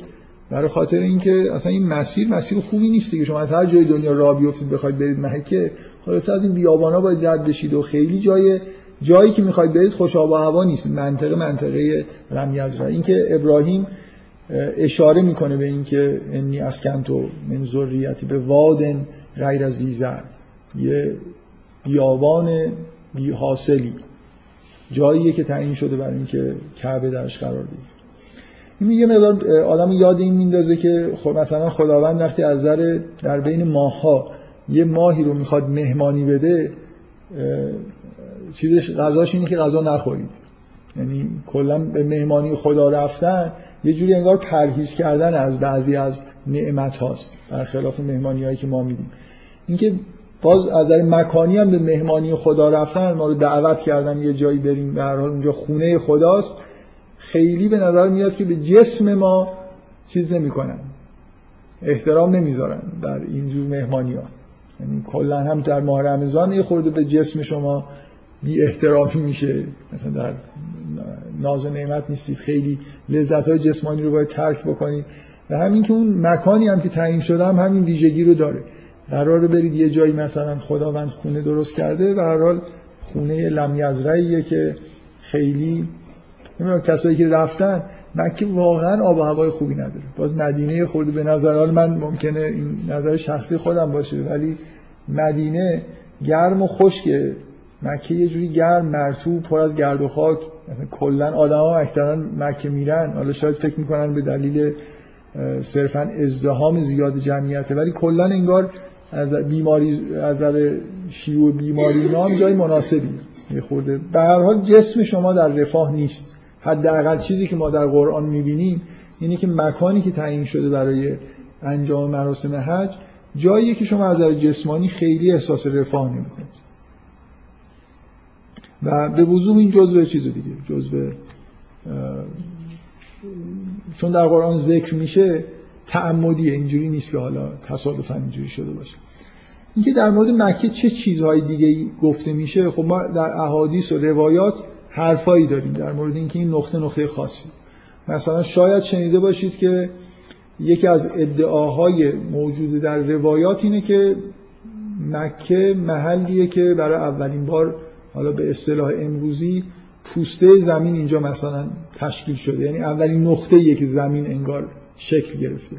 برای خاطر اینکه اصلا این مسیر مسیر خوبی نیست که شما از هر جای دنیا راه بیفتید بخواید برید مکه خلاص از این بیابانا باید رد بشید و خیلی جای جایی که می‌خواید برید خوش آب و هوا نیست. منطقه منطقه از اینکه ابراهیم اشاره می‌کنه به اینکه انی اسکنتو من ذریتی به وادن غیر از زیزر یه بیابان بی حاصلی جاییه که تعیین شده برای اینکه کعبه درش قرار بگیره. این یه مقدار آدم یاد این میندازه که خب مثلا خداوند وقتی از ذره در بین ماها یه ماهی رو می‌خواد مهمانی بده چیزش غذاش اینه که غذا نخورید. یعنی کلا به مهمانی خدا رفتن یه جوری انگار پرهیز کردن از بعضی از نعمت هاست. خلاف مهمانی هایی که ما میدیم اینکه باز از نظر مکانی هم به مهمانی خدا رفتن ما رو دعوت کردن یه جایی بریم به هر حال اونجا خونه خداست خیلی به نظر میاد که به جسم ما چیز نمی‌کنن. احترام نمی‌ذارن در اینجور مهمانی ها یعنی کلا هم در ماه رمضان یه خورده به جسم شما بی احترامی میشه. مثلا در ناز و نعمت نیستید. خیلی لذت های جسمانی رو باید ترک بکنید. و همین که اون مکانی هم که تعیین شده هم همین ویژگی رو داره. قرار برید یه جایی مثلا خداوند خونه درست کرده و هر حال خونه لمیزرعیه که خیلی نمی‌دونم کسایی که رفتن مکه واقعا آب و هوای خوبی نداره باز مدینه خورده به نظر من ممکنه این نظر شخصی خودم باشه ولی مدینه گرم و خشکه. مکه یه جوری گرم مرتوب پر از گرد و خاک. مثلا کلا آدما اکثرا مکه میرن. حالا شاید فکر می‌کنن به دلیل صرفا ازدهام زیاد جمعیته. ولی کلا انگار از بیماری از نظر شیوع بیماری نام جای مناسبی. یه خورده. به هر حال جسم شما در رفاه نیست. حداقل چیزی که ما در قرآن می‌بینیم اینه که مکانی که تعیین شده برای انجام مراسم حج جاییه که شما از نظر جسمانی خیلی احساس رفاه نمی‌کنید. و به وضوح این جزء چیز دیگه جزء چون در قرآن ذکر میشه تعمدیه اینجوری نیست که حالا تصادفا اینجوری شده باشه. اینکه در مورد مکه چه چیزهای دیگه گفته میشه خب ما در احادیث و روایات حرفایی داریم در مورد اینکه این نقطه نقطه خاصی. مثلا شاید شنیده باشید که یکی از ادعاهای موجود در روایات اینه که مکه محلیه که برای اولین بار حالا به اصطلاح امروزی پوسته زمین اینجا مثلا تشکیل شده. یعنی اولین نقطه که زمین انگار شکل گرفته.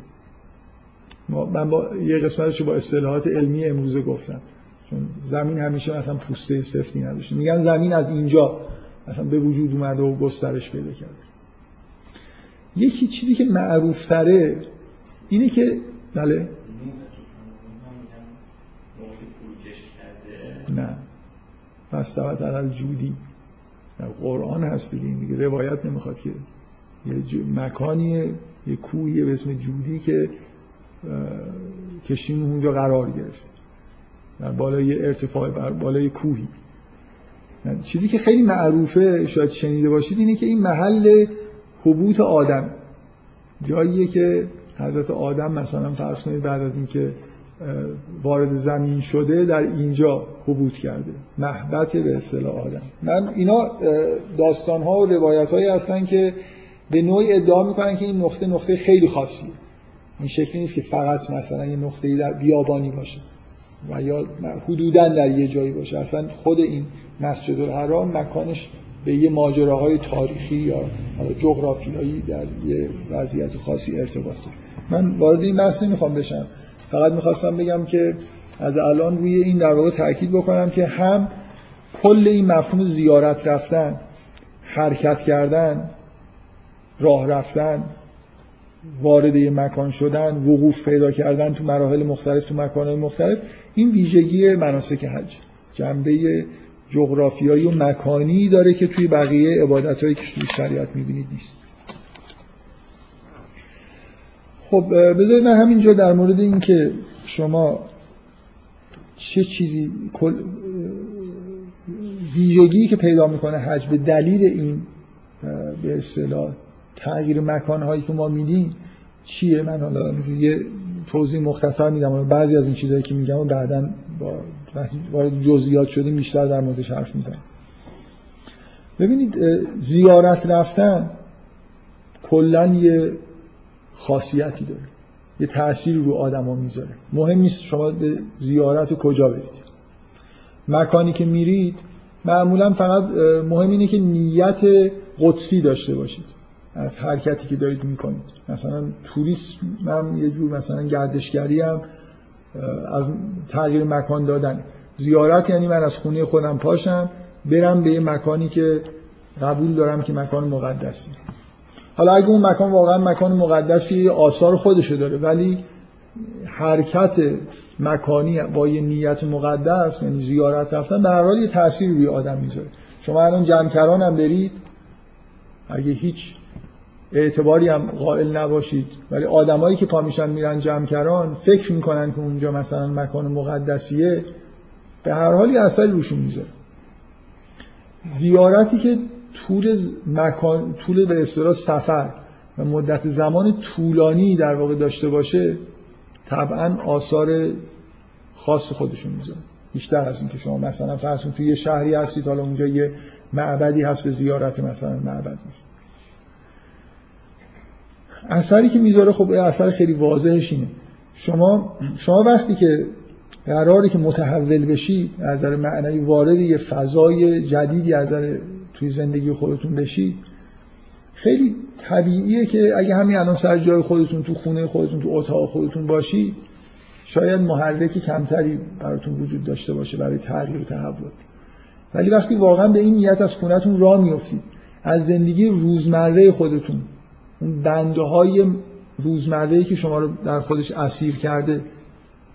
من با یه قسمتش با اصطلاحات علمی امروزه گفتم. چون زمین همیشه مثلا پوسته سفتی نداشته. میگن زمین از اینجا مثلا به وجود اومده و گسترش پیدا کرده. یکی چیزی که معروف تره اینه که بله. نه. فستوت علال جودی. قرآن هست دیگه این دیگه روایت نمی‌خواد که یه مکانیه یه کوهیه به اسم جودی که کشتیم اونجا قرار گرفت. در بالای ارتفاع بر بالای کوهی. چیزی که خیلی معروفه شاید شنیده باشید اینه که این محل حبوط آدم. جاییه که حضرت آدم مثلا فرض کنید بعد از اینکه وارد زمین شده در اینجا حبوط کرده. محبت به اصطلاح آدم. من اینا داستان ها و روایت هایی هستن که به نوعی ادعا می‌کنن که این نقطه نقطه خیلی خاصیه. این شکلی نیست که فقط مثلا یه نقطه در بیابانی باشه و یا حدودا در یه جایی باشه. اصلا خود این مسجد الحرام مکانش به یه ماجراهای تاریخی یا جغرافیایی در یه وضعیت خاصی ارتباط داره. من وارد این بحث نمی‌خوام بشم. فقط می‌خواستم بگم که از الان روی این در واقع تاکید بکنم که هم کل این مفهوم زیارت رفتن حرکت کردن راه رفتن وارد یه مکان شدن وقوف پیدا کردن تو مراحل مختلف تو مکانهای مختلف این ویژگی مناسک حج. جنبه جغرافیایی و مکانی داره که توی بقیه عبادت هایی که توی شریعت می‌بینید نیست. خب بذارید من همینجا در مورد این که شما چه چیزی ویژگی که پیدا می‌کنه حج به دلیل این به اصطلاح تغییر مکانهایی که ما میدیم چیه؟ من حالا یه توضیح مختصر میدم. بعضی از این چیزهایی که میگم و بعدا با وارد جزئیات شدیم بیشتر در موردش حرف می‌زنیم ببینید زیارت رفتن کلا یه خاصیتی داره. یه تأثیر رو آدما می‌ذاره. مهم نیست شما به زیارت کجا برید. مکانی که میرید معمولا فقط مهم اینه که نیت قدسی داشته باشید. از حرکتی که دارید می‌کنید. مثلا توریست من یه جور مثلا گردشگری هم از تغییر مکان دادن. زیارت یعنی من از خونه خودم پاشم برم به یه مکانی که قبول دارم که مکان مقدسی. حالا اگه اون مکان واقعا مکان مقدسی آثار خودشو داره ولی حرکت مکانی با یه نیت مقدس یعنی زیارت رفتن به هر حال یه تأثیری روی آدم می‌ذاره. شما الان جمکران هم برید اگه هیچ اعتباری هم قائل نباشید ولی آدمایی که پا میشن میرن جمکران فکر می‌کنن که اونجا مثلا مکان مقدسیه به هر حالی اثری روشون می‌ذاره. زیارتی که طول مکان طول به اصطلاح سفر و مدت زمان طولانی در واقع داشته باشه طبعا آثار خاص خودشون می‌ذاره. بیشتر از اینکه شما مثلا فرض توی یه شهری هستید حالا اونجا یه معبدی هست به زیارت مثلا معبد میشه. اثری که می‌ذاره خب اثر خیلی واضحش اینه. شما شما وقتی که قراره که متحول بشی از نظر معنوی وارد یه فضای جدیدی از نظر توی زندگی خودتون بشی خیلی طبیعیه که اگه همین الان سر جای خودتون تو خونه خودتون تو اتاق خودتون باشی شاید محرکی کمتری براتون وجود داشته باشه برای تغییر و تحول. ولی وقتی واقعا به این نیت از خونتون راه میفتید از زندگی روزمره خودتون اون بنده های روزمره که شما رو در خودش اسیر کرده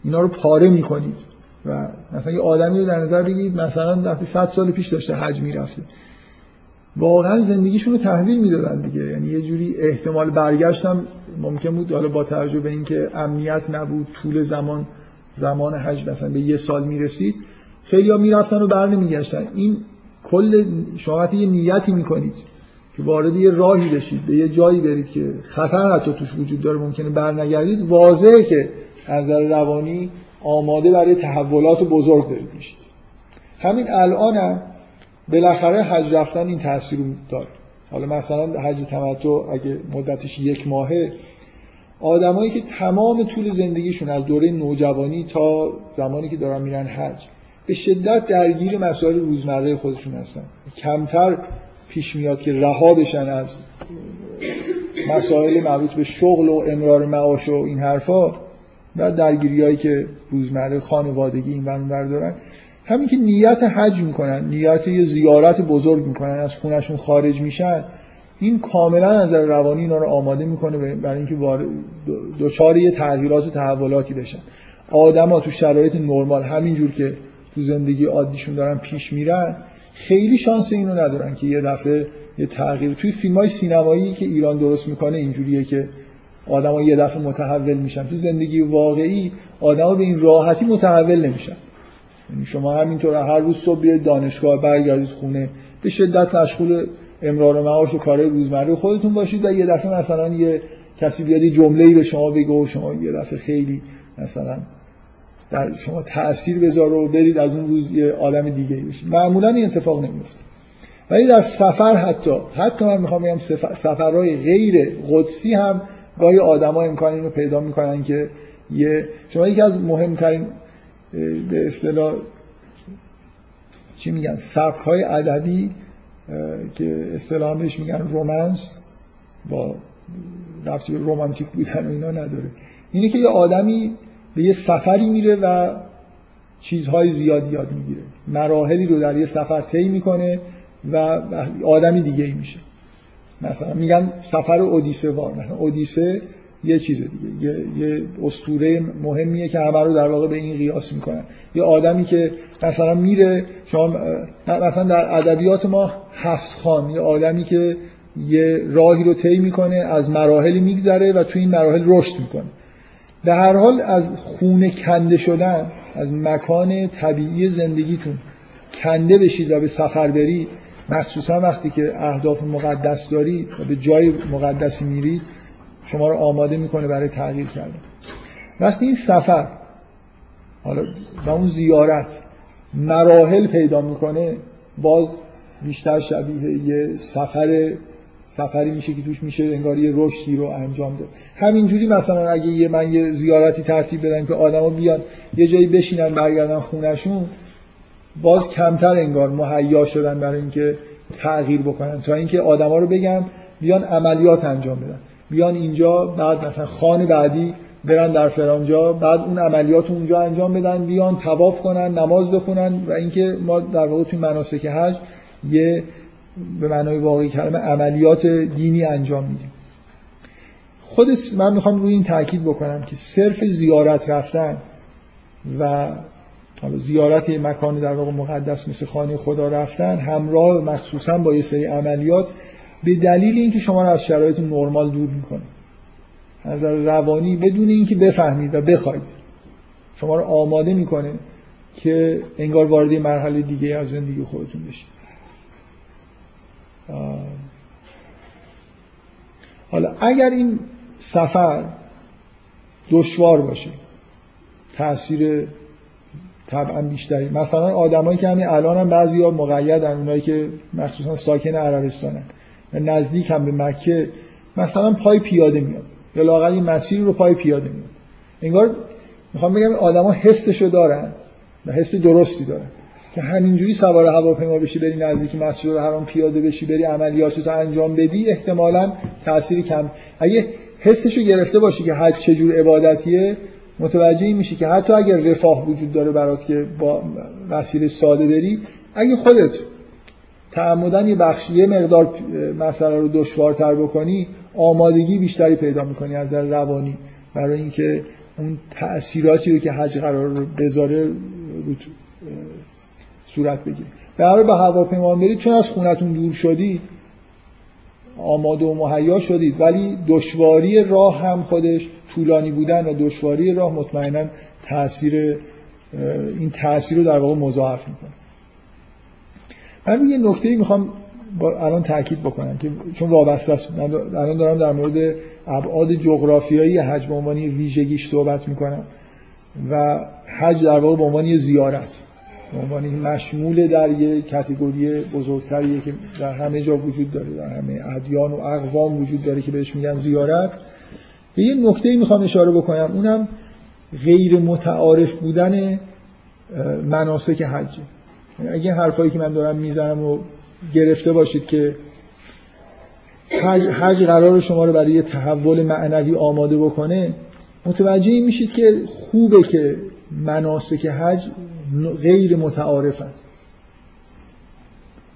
اینا رو پاره می‌کنید. و مثلا یه آدمی رو در نظر بگیرید مثلا وقتی 100 سال پیش داشته حج می‌رفته. واقعا زندگیشون رو تحویل می‌دادن دیگه. یعنی یه جوری احتمال برگشتم. ممکن بود حالا با توجه به اینکه امنیت نبود طول زمان زمان حج مثلا به یه سال می‌رسید خیلی ها می‌رفتن و بر نمیگشتن این کل شما یه نیتی می‌کنید که وارد یه راهی بشید به یه جایی برید که خطر حتی توش وجود داره ممکنه برنگردید. واضحه که از نظر روانی آماده برای تحولات بزرگ دارید میشید. همین الانم هم بالاخره حج رفتن این تاثیر رو داره حالا مثلا حج تمتع اگه مدتش یک ماهه آدمایی که تمام طول زندگیشون از دوره نوجوانی تا زمانی که دارن میرن حج به شدت درگیر مسائل روزمره خودشون هستن. کمتر پیش میاد که رها بشن از مسائل مربوط به شغل و امرار معاش و این حرفا و درگیری هایی که روزمره خانوادگی این ور دارن. همین که نیت حج می‌کنن نیت یه زیارت بزرگ می‌کنن از خونشون خارج میشن این کاملا از نظر روانی اینا رو آماده می‌کنه برای اینکه دچار یه تغییرات و تحولاتی بشن. آدما تو شرایط نرمال همینجور که تو زندگی عادیشون دارن پیش میرن خیلی شانس اینو ندارن که یه دفعه یه تغییر. توی فیلم های سینمایی که ایران درست می‌کنه اینجوریه که آدما یه دفعه متحول میشن. تو زندگی واقعی آدما به این راحتی متحول نمیشن. شما همینطور هر روز صبح بیاید دانشگاه برگردید خونه. به شدت مشغول امرار و معاش و کارهای روزمره. خودتون باشید و یه دفعه مثلا یه کسی بیاد جمله‌ای به شما بگه و شما یه دفعه خیلی مثلا در شما تاثیر بذاره و برید از اون روز یه آدم دیگه بشید. معمولا این اتفاق نمیفته ولی در سفر حتی حتی من می‌خوام بگم سفرهای غیر قدسی هم گاهی آدما امکان اینو پیدا می‌کنن که یه شما یکی از مهمترین به اصطلاح چی میگن سبک های ادبی که اصطلاح بهش میگن رومنس با رفتی به رومانتیک بودن و اینا نداره. اینه که یه آدمی به یه سفری میره و چیزهای زیادی یاد می‌گیره. مراحلی رو در یه سفر طی می‌کنه و آدمی دیگه ای میشه. مثلا میگن سفر اودیسه وار مثلا اودیسه یه چیز دیگه. یه, یه اسطوره مهمیه که همه رو در واقع به این قیاس می‌کنن. یه آدمی که مثلا میره شما مثلا در ادبیات ما هفت خان. یه آدمی که یه راهی رو طی می‌کنه از مراحلی میگذره و تو این مراحل رشد می‌کنه. به هر حال از خونه کنده شدن از مکان طبیعی زندگیتون کنده بشید و به سفر برید مخصوصا وقتی که اهداف مقدس دارید و به جای مقدسی میرید شما رو آماده می‌کنه برای تغییر کردن. وقتی این سفر حالا و اون زیارت مراحل پیدا می‌کنه باز بیشتر شبیه یه سفر سفری میشه که توش میشه انگار یه رشدی رو انجام ده. همینجوری مثلا اگه یه من یه زیارتی ترتیب بدن که آدما بیان یه جایی بشینن برگردن خونشون باز کمتر انگار مهیا شدن برای اینکه تغییر بکنن. تا اینکه آدما رو بگم بیان عملیات انجام بدن. بیان اینجا بعد مثلا خان بعدی برن در فرانجا بعد اون عملیات اونجا انجام بدن بیان تواف کنن نماز بخونن و اینکه ما در واقع توی مناسک حج یه به معنای واقعی کلمه عملیات دینی انجام میدیم. خود من می‌خوام روی این تاکید بکنم که صرف زیارت رفتن و زیارت مکان در واقع مقدس مثل خانه خدا رفتن همراه مخصوصا با یه سری عملیات به دلیل اینکه شما رو از شرایط نرمال دور می‌کنه نظر روانی بدون اینکه بفهمید و بخواید. شما رو آماده می‌کنه که انگار وارد مرحله دیگه از زندگی خودتون بشید. حالا اگر این سفر دشوار باشه تاثیر طبعا بیشتری. مثلا آدمایی که همین الان هم بعضی ها مقیدن اونایی که مخصوصا ساکن عربستانن. نزدیک هم به مکه مثلا پای پیاده میاد. یا لاغر این مسیر رو پای پیاده میاد. انگار می‌خوام بگم آدما حسشو دارن و حس درستی دارن. که همینجوری سوار هواپیما بشی بری نزدیک مسجد الحرام پیاده بشی بری عملیاتتو انجام بدی احتمالا تأثیری کم. اگه حسشو گرفته باشی که حج چجور عبادتیه متوجه این میشی که حتی اگر رفاه وجود داره برات که با وسیله ساده بری اگه خودت تعمدن یه بخش یه مقدار مسئله رو دشوارتر بکنی آمادگی بیشتری پیدا می‌کنی از نظر روانی برای اینکه اون تأثیراتی رو که حج قرار رو بذاره رو صورت بگیره برای به هواپیما برید چون از خونتون دور شدید آماده و مهیا شدید ولی دشواری راه هم خودش طولانی بودن و دشواری راه مطمئنا تاثیر این تاثیر رو در واقع مضاعف می‌کنه. من یه نکته می‌خوام با الان تاکید بکنم که چون وابسته است. من الان دارم در مورد ابعاد جغرافیایی حج به عنوان ویژگیش صحبت می‌کنم و حج در واقع به عنوان زیارت به عنوان مشمول در یه کتگوری بزرگتریه که در همه جا وجود داره در همه ادیان و اقوام وجود داره که بهش میگن زیارت. به یه نکته می‌خوام اشاره بکنم اونم غیر متعارف بودن مناسک حجه اگه حرفایی که من دارم می‌زنم و گرفته باشید که حج, حج قرار شما رو برای تحول معنوی آماده بکنه متوجه این میشید که خوبه که مناسک حج غیر متعارفن.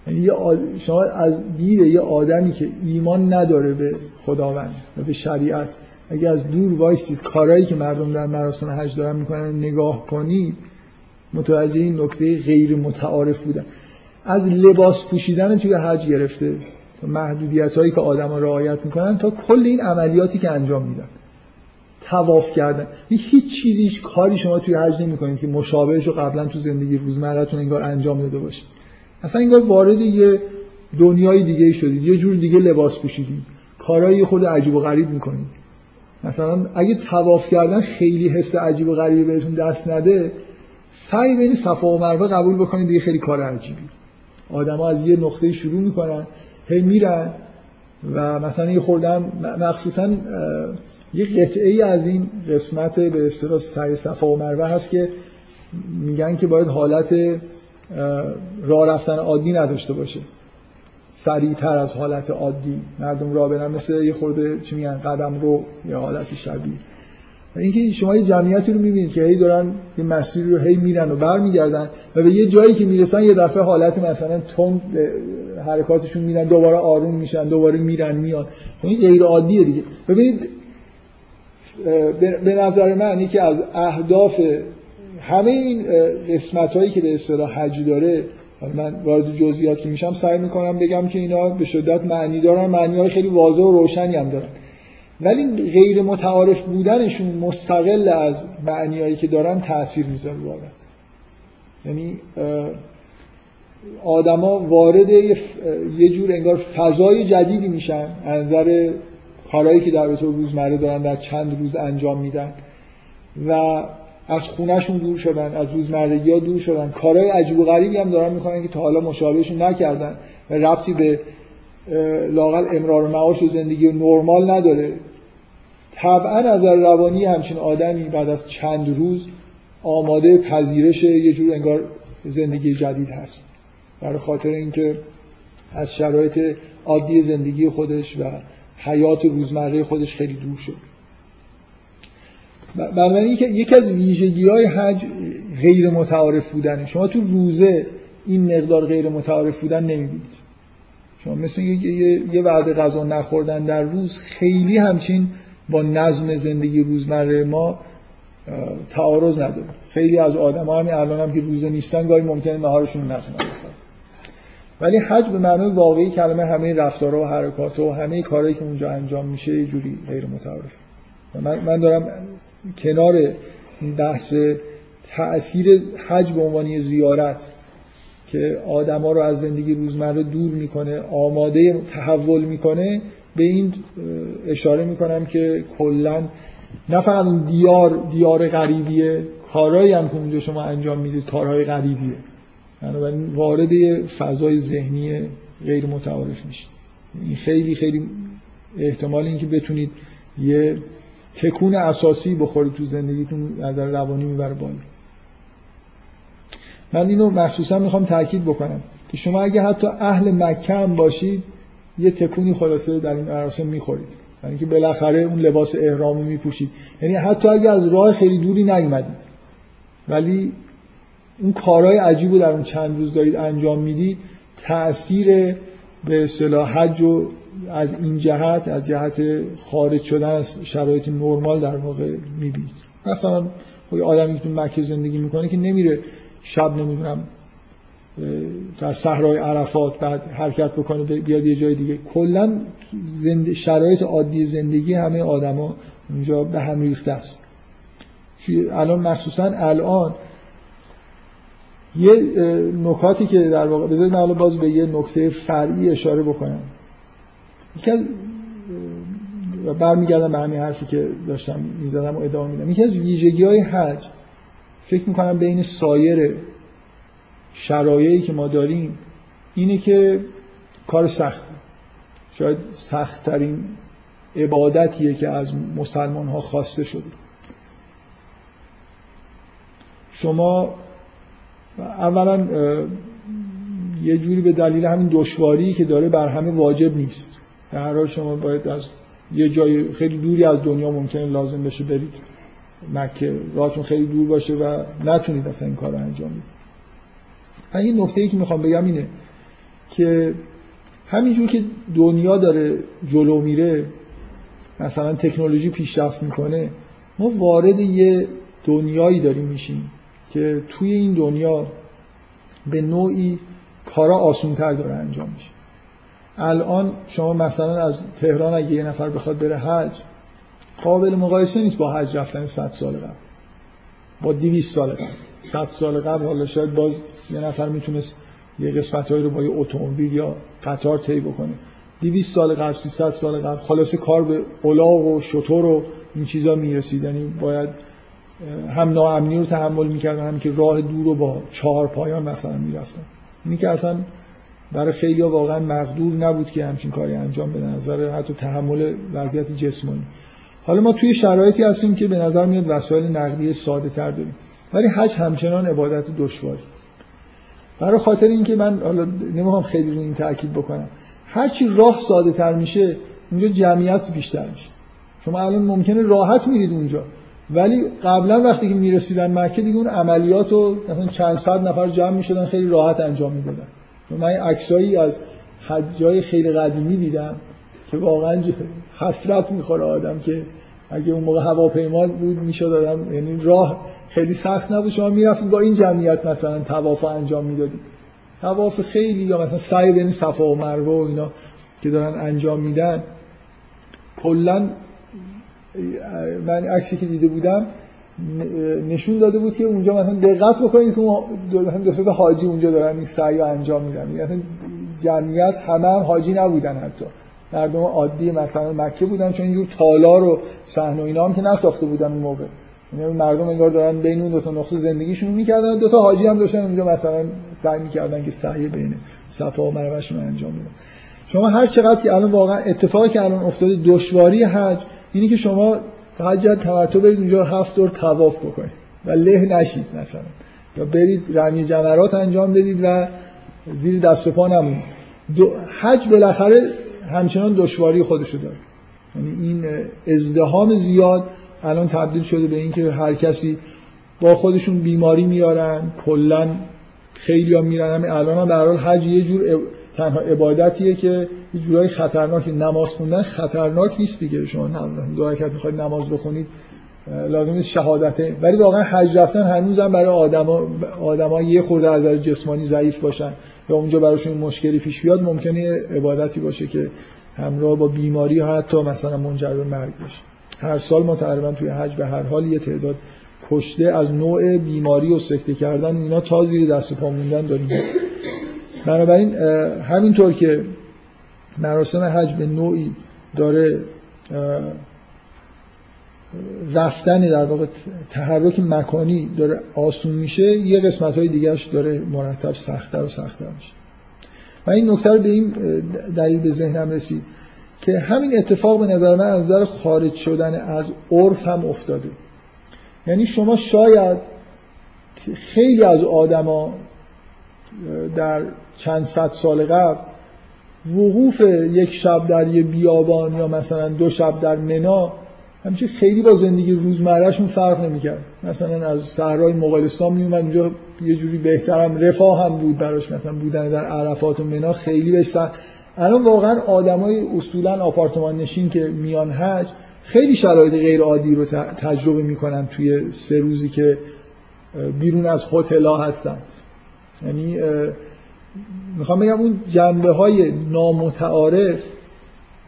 یعنی شما از دید یه آدمی که ایمان نداره به خداوند و به شریعت اگه از دور وایستید کارهایی که مردم در مراسم حج دارن می‌کنن نگاه کنید متوجه این نکته غیر متعارف بودن. از لباس پوشیدن توی حج گرفته تا محدودیت هایی که آدما رعایت می‌کنن تا کل این عملیاتی که انجام میدن. تواف کردن. هیچ چیزی کاری شما توی حج نمی‌کنید که مشابهش رو قبلا تو زندگی روزمرتون انگار انجام داده باشید. اصلا انگار وارد یه دنیای دیگه شدید. یه جور دیگه لباس پوشیدید. کارهای خود عجیب و غریب می‌کنید. مثلا اگه تواف کردن خیلی حس عجیب و غریبی بهتون دست نده سعی بین صفا و مروه قبول بکنید دیگه خیلی کار عجیبی. آدما از یه نقطه شروع می‌کنن هی میرن و مثلا یه خوردم مخصوصا یه قطعه ای از این قسمت به اصطلاح سعی صفا و مروه هست که میگن که باید حالت راه رفتن عادی نداشته باشه. سریعتر از حالت عادی مردم راه برن مثل یه خورده چی میگن قدم رو یه حالت شبیه. اینکه شما یه جمعیتی رو می‌بینید که هی دارن یه مسیری رو هی میرن و برمیگردن و به یه جایی که می‌رسن یه دفعه حالت مثلا تند حرکاتشون میرن دوباره آروم میشن دوباره میرن میان. خب این غیر عادیه دیگه. ببینید به نظر من یکی از اهداف همه این قسمت هایی که به اصطلاح حج داره من وارد جزئیات که میشم سعی می‌کنم بگم که اینا به شدت معنی دارن معنی های خیلی واضح و روشنی هم دارن. ولی غیر متعارف بودنشون مستقل از معنیایی که دارن تاثیر می‌ذاره رو یعنی آدما وارد یه جور انگار فضای جدیدی میشن از نظر کارهایی که در طور روزمره دارن در چند روز انجام میدن و از خونهشون دور شدن از روزمرگی ها دور شدن. کارهای عجیب و غریبی هم دارن می‌کنن که تا حالا مشابهشون نکردن و ربطی به لاقل امرار معاش و زندگی نرمال نداره. طبعا از روانی همچین آدمی بعد از چند روز آماده پذیرش یه جور انگار زندگی جدید هست. برای خاطر اینکه از شرایط عادی زندگی خودش و حیات روزمره خودش خیلی دور شد. بنابراین یکی از ویژگی های حج غیر متعارف بودنه. شما تو روزه این مقدار غیر متعارف بودن نمی‌بینید. شما مثل یه, یه وعده غذا نخوردن در روز خیلی همچین با نظم زندگی روزمره ما تعارض نداره. خیلی از آدم ها همین الان هم که روزه نیستن گاهی ممکنه نهارشون نتونن ولی حج به معنای واقعی کلمه همه رفتارها و حرکات و همه کارهایی که اونجا انجام میشه یه جوری غیر متعارف من, من دارم کنار این بحث تأثیر حج به عنوان زیارت که آدما رو از زندگی روزمره دور می‌کنه آماده تحول می‌کنه به این اشاره می‌کنم که کلا نه فقط دیار دیار غریبیه کارهایی هم که اونجا شما انجام می‌دید کارهای غریبیه. بنابراین وارد فضای ذهنی غیر متعارف میشه این خیلی خیلی احتمال اینکه بتونید یه تکون اساسی بخورید تو زندگیتون از روانی می‌بره بالا. من اینو مخصوصا می‌خوام تاکید بکنم که شما اگه حتی اهل مکه هم باشید یه تکونی خلاصه در این مراسم می‌خورید. یعنی اینکه بالاخره اون لباس احرامو میپوشید. یعنی حتی اگه از راه خیلی دوری نیومدید ولی اون کارهای عجیب رو در اون چند روز دارید انجام می‌دید تاثیر به اصطلاح حج و از این جهت از جهت خارج شدن از شرایط نرمال در واقع می‌بینید. مثلا خب یه آدمی که تو مکه زندگی می‌کنه که نمیره شب نمی‌دونم در صحرای عرفات بعد حرکت بکنه بیاد یه جای دیگه. کلا شرایط عادی زندگی همه آدما اونجا به هم ریخته است. الان مخصوصا الان یه نکاتی که در واقع بذارید من باز به یه نکته فرعی اشاره بکنم. یکی از برمیگردم به همین حرفی که داشتم می‌زدم و ادامه میدم. یکی از ویژگی های حج فکر می‌کنم بین سایر شرایعی که ما داریم اینه که کار سخت. شاید سختترین عبادتیه که از مسلمان ها خواسته شده. شما اولا یه جوری به دلیل همین دشواری که داره بر همه واجب نیست. در حال شما باید از یه جای خیلی دوری از دنیا ممکنه لازم بشه برید. مکه راهتون خیلی دور باشه و نتونید اصلا این کار رو انجام بدید. این نکته ای که می‌خوام بگم اینه که همینجور که دنیا داره جلو میره مثلا تکنولوژی پیشرفت می‌کنه ما وارد یه دنیایی داریم میشیم که توی این دنیا به نوعی کارا آسونتر داره انجام میشه. الان شما مثلا از تهران اگه یه نفر بخواد بره حج قابل مقایسه نیست با حج رفتن 100 سال قبل با 200 سال قبل. 100 سال قبل حالا شاید باز یه نفر می‌تونست یه قسمت رو با یه اتومبیل یا قطار طی بکنه. 200 سال قبل 300 سال قبل خلاص کار به الاغ و شطور و این چیزا می‌رسید. یعنی باید هم ناامنی رو تحمل می‌کردن هم که راه دور رو با چهار پایان مثلا می‌رفتن. اینی که اصلا برای خیلی واقعا مقدور نبود که همچین کاری انجام بده نظر حتی تحمل وضعیت جسمانی. حالا ما توی شرایطی هستیم که به نظر میاد وسایل نقدی ساده تر داریم. ولی حج همچنان عبادت دشواری. برای خاطر اینکه من حالا نمی‌خوام خیلی رو این تاکید بکنم. هرچی راه ساده تر میشه اونجا جمعیت بیشتر میشه. شما الان ممکنه راحت میرید اونجا. ولی قبلا وقتی که می‌رسیدن مکه دیگه اون عملیات رو مثلا چند صد نفر جمع می‌شدن خیلی راحت انجام می‌دادن. من عکسایی از حجای خیلی قدیمی دیدم که واقعا حسرت می‌خوره آدم که اگه اون موقع هواپیما بود می‌شد آدم یعنی راه خیلی سخت نبود. شما می‌رفتید با این جمعیت مثلا طواف انجام می‌دادید طواف خیلی یا مثلا سعی بین صفا و مروه و اینا که دارن انجام میدن. کلا من عکسی که دیده بودم نشون داده بود که اونجا مثلا دقت بکنید که دو تا حاجی اونجا دارن این سعی انجام میدن. یعنی مثلا جمعیت همه هم حاجی نبودن حتی. مردم عادی مثلا مکه بودن چون اینجور تالار و صحنه و اینا که نساخته بودن اون موقع. یعنی مردم انگار دارن بین اون دو تا نقطه زندگیشون می‌کردن دو تا حاجی هم داشتن اونجا مثلا سعی می‌کردن که سعی بین صفا و مروهشون انجام بدن. شما هر چقدر که الان واقعا اتفاقی که الان افتاده دشواری حج اینی که شما حج تمتع برید اونجا هفت دور طواف بکنید و له نشید مثلا. یا برید رمی جمرات انجام بدید و زیر دست پا نمونید. حج بالاخره همچنان دشواری خودشو داره. یعنی این ازدهام زیاد الان تبدیل شده به اینکه هر کسی با خودشون بیماری میارن کلا خیلی ها میرن. همین الان هم به حج یه جور تنها عبادتیه که یه جورای خطرناک نماز خوندن خطرناک نیست دیگه. شما دو رکعت می‌خواید نماز بخونید لازم نیست شهادته. ولی واقعا حج رفتن هنوزم برای آدما آدما یه خورده از جسمانی ضعیف باشن. یا اونجا براشون مشکلی پیش بیاد ممکنه عبادتی باشه که همراه با بیماری حتی مثلا منجر به مرگ بشه. هر سال ما تقریبا توی حج به هر حال یه تعداد کشته از نوع بیماری و سکته کردن اینا تا زیر دست پا موندن داریم. بنابراین همینطور که مراسم حج به نوعی داره رفتن در واقع تحرک مکانی داره آسون میشه یه قسمت های دیگرش داره مرتب سختتر و سختتر میشه. و این نکته رو به این دلیل به ذهنم رسید که همین اتفاق به نظر من از نظر خارج شدن از عرف هم افتاده. یعنی شما شاید خیلی از آدما در چند صد سال قبل وقوف یک شب در یه بیابان یا مثلا دو شب در منا همچنین خیلی با زندگی روزمرهشون فرق نمی‌کرد. مثلا از صحرای مغولستان میومد اونجا یه جوری بهترم رفاه هم بود براش مثلا بودن در عرفات و منا خیلی بهش الان واقعا آدمای اصولا آپارتمان نشین که میان حج خیلی شرایط غیر عادی رو تجربه می‌کنن توی سه روزی که بیرون از هتل هستن. یعنی می‌خوام بگم اون جنبه های نامتعارف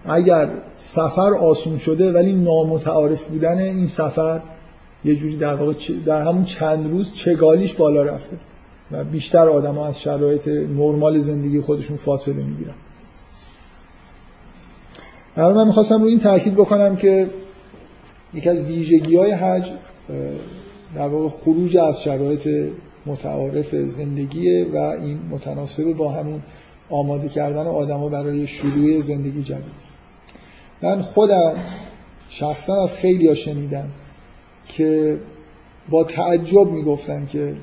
اگر سفر آسون شده ولی نامتعارف بودن این سفر یه جوری در واقع در همون چند روز چگالیش بالا رفته و بیشتر آدم از شرایط نرمال زندگی خودشون فاصله می‌گیرن. اما من می‌خواستم رو این تاکید بکنم که یکی از ویژگی های حج در واقع خروج از شرایط متعارف زندگیه و این متناسب با همون آماده کردن آدما برای شروع زندگی جدید. من خودم شخصا از خیلی ها شنیدم که با تعجب می‌گفتن که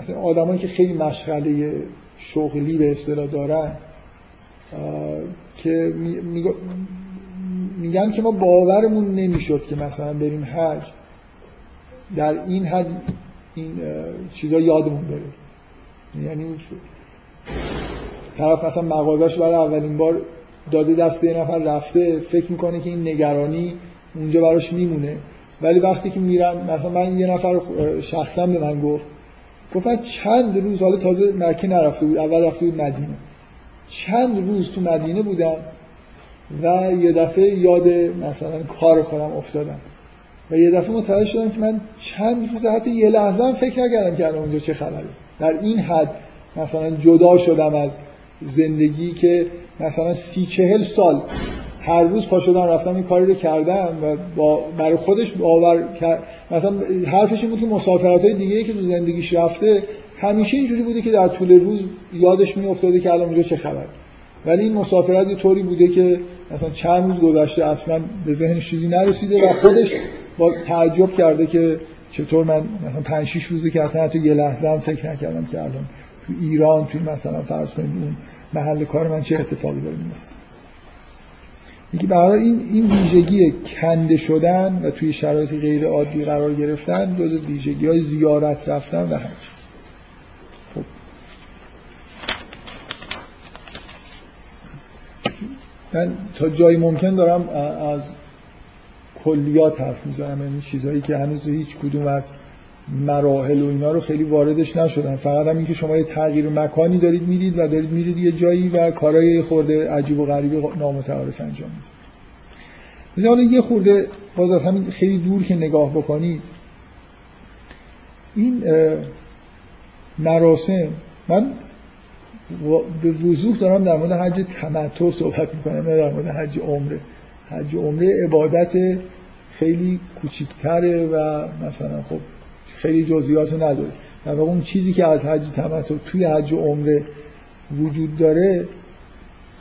مثلا آدمایی که خیلی مشغله شغلی به اصطلاح دارن که میگن که ما باورمون نمی‌شد که مثلا بریم حج. در این حد این چیزا یادمون بره. یعنی طرف مثلا مغازش برای اولین بار داده دست یه نفر رفته فکر می‌کنه که این نگرانی اونجا براش میمونه. ولی وقتی که میرم مثلا من یه نفر شخصا به من گفت گفت چند روز حالا تازه مکه نرفته بود اول رفته بود مدینه. چند روز تو مدینه بودم و یه دفعه یاد مثلا کار خودم افتادم. و یه دفعه متوجه شدم که من چند روز حتی یه لحظه هم فکر نکردم که الان اونجا چه خبره. در این حد مثلا جدا شدم از زندگی که مثلا سی چهل سال هر روز پا شدم رفتم این کاری رو کردم و با برای خودش باور کرد. مثلا حرفش این بود که مسافرت های دیگه که تو زندگیش رفته همیشه اینجوری بوده که در طول روز یادش می افتاده که الان اونجا چه خبر ولی این مسافرت یه طوری بوده که مثلا چند روز گذشته اصلا به ذهنش چیزی نرسیده و خودش با تعجب کرده که چطور من مثلا 5 6 روزه که اصلا حتی یه لحظه هم فکر نکردم که الان تو ایران توی مثلا فرض کنید اون محل کار من چه اتفاقی داره میفته میگه برای این این ویژگی کنده شدن و توی شرایط غیر عادی قرار گرفتن جز ویژگی های زیارت رفتن و حج خب. من تا جایی ممکن دارم از کلیات حرف می‌زنم یعنی چیزهایی که هنوز هیچ کدوم از مراحل و اینا رو خیلی واردش نشدن. فقط هم اینکه شما یه تغییر مکانی دارید می‌دید و دارید میرید یه جایی و کارهای خورده عجیب و غریب نامتعارف انجام می‌دید. حالا یه خورده باز از همین خیلی دور که نگاه بکنید این مراسم من به وضوح دارم در مورد حج تمتع صحبت می‌کنم نه در مورد حج عمره. حج عمره عبادت خیلی کوچیکتره و مثلا خب خیلی جزئیات نداره در واقع اون چیزی که از حج تمتع توی حج عمره وجود داره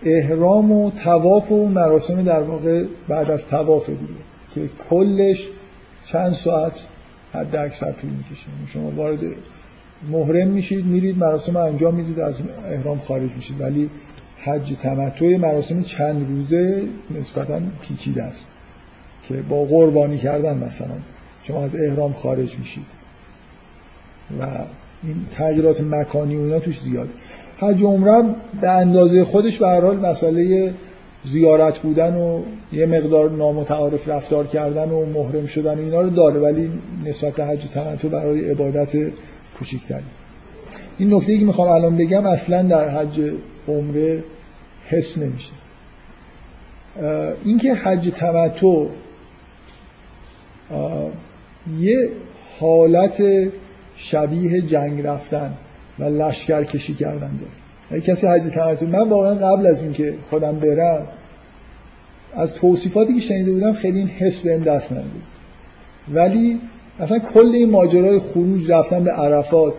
احرام و تواف و مراسم در واقع بعد از تواف دیگه که کلش چند ساعت حد اکثر طول می‌کشه. شما وارد محرم میشید میرید مراسم انجام می‌دید از احرام خارج میشید. ولی حج تمتع مراسم چند روزه نسبتا پیچیده است. که با قربانی کردن مثلا شما از احرام خارج میشید. و این تغییرات مکانی و اینا توش زیاد. حج عمره به اندازه خودش به هر حال مسئله زیارت بودن و یه مقدار نامتعارف رفتار کردن و محرم شدن اینا رو داره ولی نسبت به حج تمتع برای عبادت کوچیک‌تری این نکته که می‌خوام الان بگم اصلا در حج عمره حس نمیشه. اینکه حج تمتع یه حالت شبیه جنگ رفتن و لشکر کشی کردن داره. کسی حج تمتع من واقعا قبل از اینکه خودم برم از توصیفاتی که شنیده بودم خیلی این حس بهم دست نداد. ولی اصلا کل این ماجرای خروج رفتن به عرفات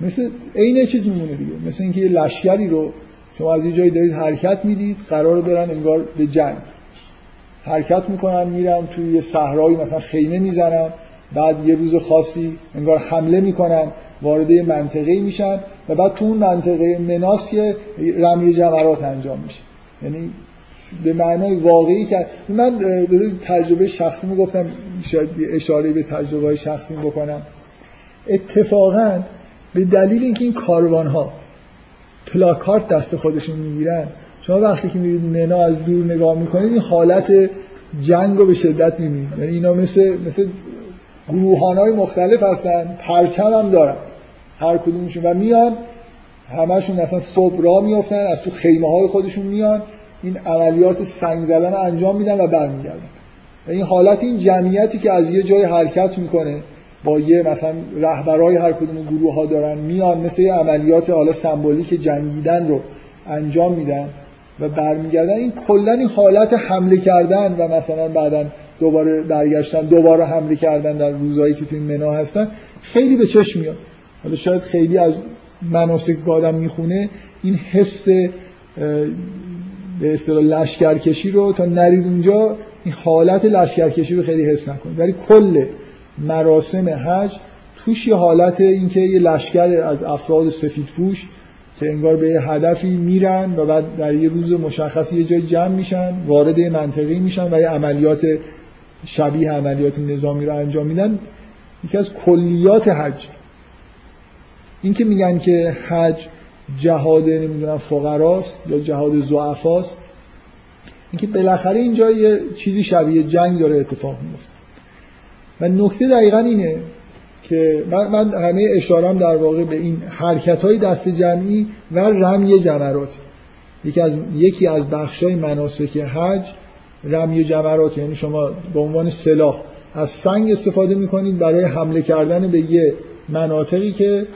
مثل عین چیز میمونه دیگه. مثل اینکه یه لشکری رو شما از یه جایی دارید حرکت می‌دید قرار برن انگار به جنگ. حرکت می‌کنن میرن توی یه صحرایی مثلا خیمه می‌زنن. بعد یه روز خاصی انگار حمله می‌کنن وارد منطقه میشن و بعد تو اون منطقه مناس که رمی جمرات انجام میشه. یعنی به معنای واقعی که من به تجربه شخصی می‌گفتم شاید اشاره به تجربه شخصی بکنم. اتفاقا به دلیل اینکه این کاروان ها پلاکارت دست خودشون می‌گیرن شما وقتی که میرید منا از دور نگاه می‌کنید این حالت جنگ رو به شدت می‌بینید. یعنی اینا مثل مثل گروهان های مختلف هستن پرچم هم دارن هر کدومشون. و میان همشون اصلا صبح را میافتن از تو خیمه های خودشون میان این عملیات سنگ زدن انجام میدن و برمیگردن. این حالت این جمعیتی که از یه جای حرکت می‌کنه با یه مثلا رهبرای هر کدوم گروه ها دارن میان مثل یه عملیات حالا سمبولیک جنگیدن رو انجام میدن و برمیگردن. این کلا حالت حمله کردن و مثلا بعدا دوباره برگشتن دوباره حمله کردن در روزهایی که توی منا هستن خیلی به چشم میاد. حالا شاید خیلی از مناسک که آدم می‌خونه این حس به اصطلاح لشکرکشی رو تا نرید اونجا این حالت لشکرکشی رو خیلی حس نکنید ولی کل مراسم حج توش یه حالت اینکه یه لشکر از افراد سفید پوش که انگار به یه هدفی میرن و بعد در یه روز مشخصی یه جای جمع میشن وارد یه منطقه میشن و یه عملیات شبیه عملیات نظامی رو انجام میدن یکی از کلیات حج. این که میگن که حج جهاد نمی‌دونم فقراست یا جهاد زعفاست اینکه بالاخره اینجا یه چیزی شبیه جنگ داره اتفاق میفته و نکته دقیقا اینه که من, من همه اشارم در واقع به این حرکت های دست جمعی و رمی جمرات. یکی از یکی از بخشای مناسک حج رمی جمرات یعنی شما به عنوان سلاح از سنگ استفاده می‌کنید برای حمله کردن به یه مناطقی که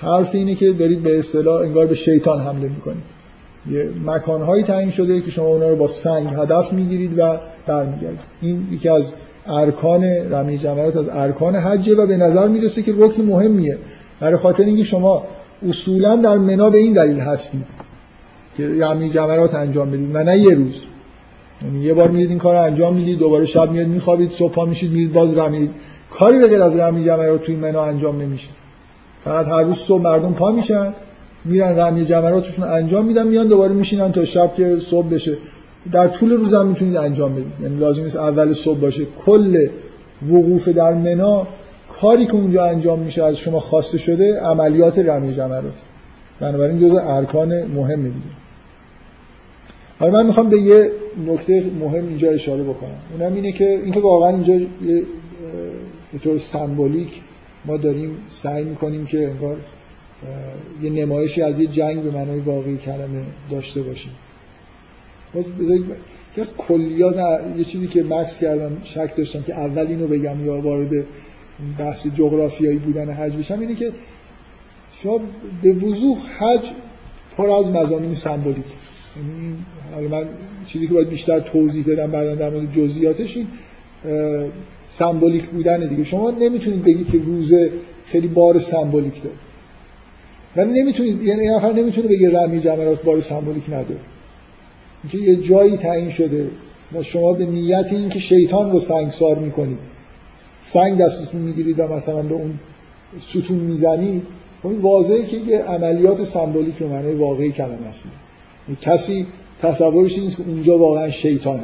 حرف اینه که دارید به اصطلاح انگار به شیطان حمله می‌کنید. یه مکانهایی تعیین شده که شما اونا رو با سنگ هدف می‌گیرید و برمیگردید. این یکی از ارکان رمی جمرات از ارکان حجه و به نظر می‌رسه که رکن مهمیه. برای خاطر اینکه شما اصولا در منا به این دلیل هستید که رمی جمرات انجام بدید و نه یه روز. یعنی یه بار میرید این کار رو انجام می‌دید دوباره شب میاد میخوابید صبح میشید میرید باز رمی کاری به از رمی جمرات توی منا انجام نمیشه. فقط هر روز صبح مردم پا میشن میرن رمی جمراتشون انجام میدن میان دوباره میشینن تا شب که صبح بشه. در طول روز هم می‌تونید انجام بدید. یعنی لازم نیست اول صبح باشه. کل وقوف در منا کاری که اونجا انجام میشه از شما خواسته شده عملیات رمی جمرات بنابراین جزء ارکان مهم دیگه. حالا من می‌خوام به یه نکته مهم اینجا اشاره بکنم. اونم اینه که اینکه واقعا اینجا به طور سمبولیک ما داریم سعی می‌کنیم که انگار یه نمایشی از یه جنگ به معنای واقعی کلمه داشته باشیم. که از کلیات یه چیزی که مکس کردم شک داشتم که اول اینو بگم یا وارد بحث جغرافیایی بودن حج بشم اینه که شما به وضوح حج پر از مزامین سمبولیک حالا من چیزی که باید بیشتر توضیح بدم بعدا در مورد جزئیاتش این سمبولیک بودن دیگه. شما نمی‌تونید بگید که روزه خیلی بار سمبولیک داره. ولی نمی‌تونید یعنی نفر نمی‌تونه بگه رمی جمرات بار سمبولیک نداره. اینکه یه جایی تعیین شده و شما به نیت این که شیطان رو سنگسار می‌کنید سنگ دستتون می‌گیرید و مثلا به اون ستون می‌زنید خب این واضحه که یه عملیات سمبولیک به معنی واقعی کلمه است. کسی تصورش نیست که اونجا واقعا شیطانه.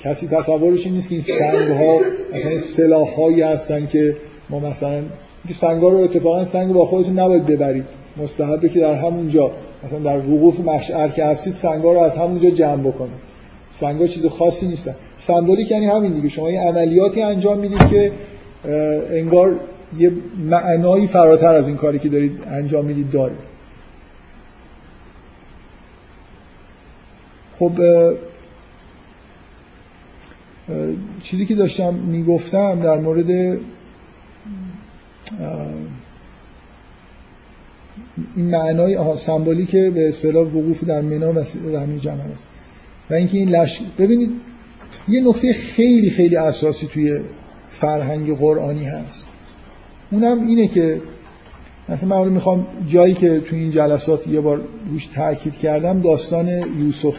کسی تصورش نیست که این سنگ ها مثلا سلاح هستن که ما مثلا سنگ ها رو اتفاقا سنگ با خودتون نباید ببرید. مستحبه که در همونجا مثلا در وقوف مشعر که هستید سنگا رو از همونجا جمع بکنید. سنگا چیز خاصی نیستن. سمبولیک یعنی همین دیگه. شما یه عملیاتی انجام می‌دید که انگار یه معنایی فراتر از این کاری که دارید انجام می‌دید داره. خب چیزی که داشتم می‌گفتم در مورد این معنای سمبولی که به اصطلاح وقوف در منا و رمی جمرات و اینکه این لش ببینید یه نکته خیلی خیلی اساسی توی فرهنگ قرآنی هست. اونم اینه که مثلا من می‌خوام جایی که توی این جلسات یه بار روش تاکید کردم داستان یوسف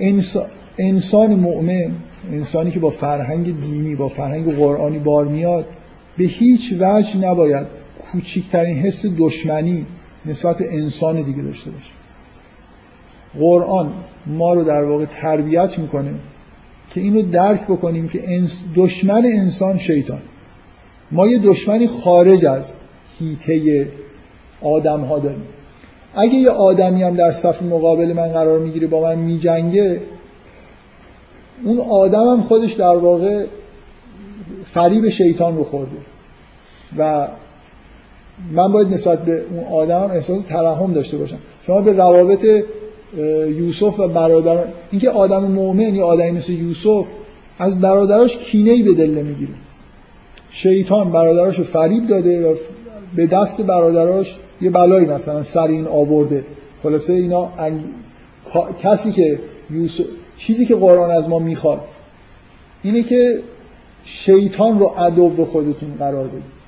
انسان, انسان مؤمن انسانی که با فرهنگ دینی با فرهنگ قرآنی بار میاد به هیچ وجه نباید کوچکترین حس دشمنی نسبت به انسان دیگه داشته باشه. قرآن ما رو در واقع تربیت می‌کنه که اینو درک بکنیم که دشمن انسان شیطان. ما یه دشمنی خارج از هیته آدم ها داریم. اگه یه آدمی هم در صف مقابل من قرار می‌گیره با من میجنگه اون آدم هم خودش در واقع فریب شیطان رو خورده. و من باید نسبت به اون آدم احساس ترحم داشته باشم. شما به روابط یوسف و برادر اینکه آدم مؤمن یا آدمی مثل یوسف از برادراش کینه ای به دل نمی‌گیره. شیطان برادراش رو فریب داده و به دست برادراش یه بلایی مثلا سر این آورده. خلاصه اینا انگ... کسی که یوسف چیزی که قرآن از ما می‌خواد اینه که شیطان رو عدو خودتون قرار بدید.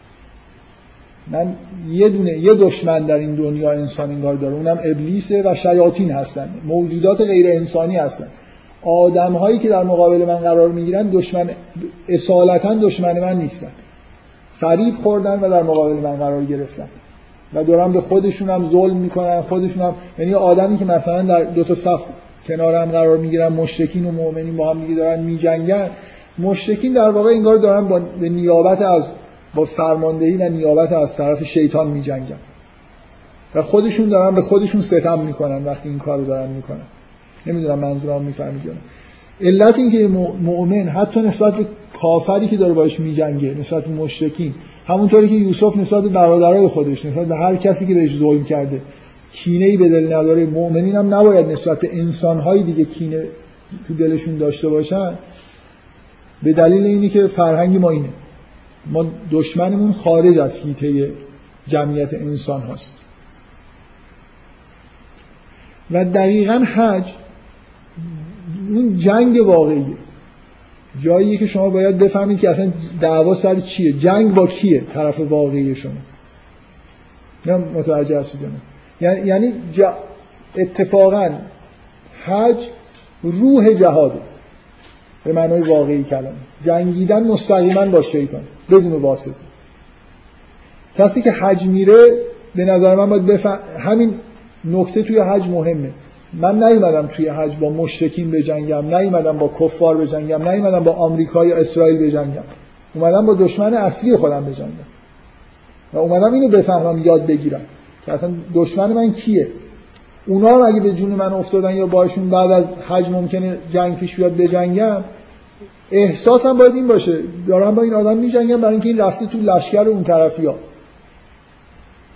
من یه دونه یه دشمن در این دنیا انسان انگار داره. اونم ابلیسه و شیاطین هستن. موجودات غیر انسانی هستن. آدم هایی که در مقابل من قرار می‌گیرن دشمن اصالتا دشمن من نیستن. فریب خوردن و در مقابل من قرار گرفتن. و دارن به خودشون هم ظلم می‌کنن خودشون هم یعنی آدمی که مثلا در دو تا صف کنارم قرار می‌گیرن مشرکین و مؤمنین با هم دیگه دارن میجنگن مشرکین در واقع انگار دارن با به نیابت از با فرماندهی و نیابت از طرف شیطان می جنگن و خودشون دارن به خودشون ستم می‌کنن وقتی این کارو دارن می‌کنن. نمی‌دونم منظورم می‌فهمید یا علت این که مؤمن حتی نسبت به کافری که داره باش میجنگه نسبت به مشرکین همونطوری که یوسف نسبت به برادرای خودش نسبت به هر کسی که بهش ظلم کرده کینه ای به دل نداره مؤمنین هم نباید نسبت به انسانهای دیگه کینه تو دلشون داشته باشن. به دلیل اینی که فرهنگ ما اینه. ما دشمنمون خارج از هیته جمعیت انسان هاست. و دقیقا حج اون جنگ واقعیه. جاییه که شما باید بفهمید که اصلا دعوا سر چیه. جنگ با کیه طرف واقعی شما؟ نه متوجه هستید یعنی یعنی اتفاقا حج روح جهاده. به معنای واقعی کلمه جنگیدن مستقیما با شیطان. بدون واسطه. کسی که حج میره به نظر من باید بفهم همین نکته توی حج مهمه. من نیومدم توی حج با مشرکین بجنگم نیومدم با کفار بجنگم نیومدم با آمریکا یا اسرائیل بجنگم. اومدم با دشمن اصلی خودم بجنگم. و اومدم اینو بفهمم یاد بگیرم که اصلا دشمن من کیه. اونا هم اگه به جون من افتادن یا باشون بعد از حج ممکنه جنگ پیش بیاد بجنگم احساسم باید این باشه. دارم با این آدم میجنگم برای اینکه این رفته تو لشکر اون طرفی ها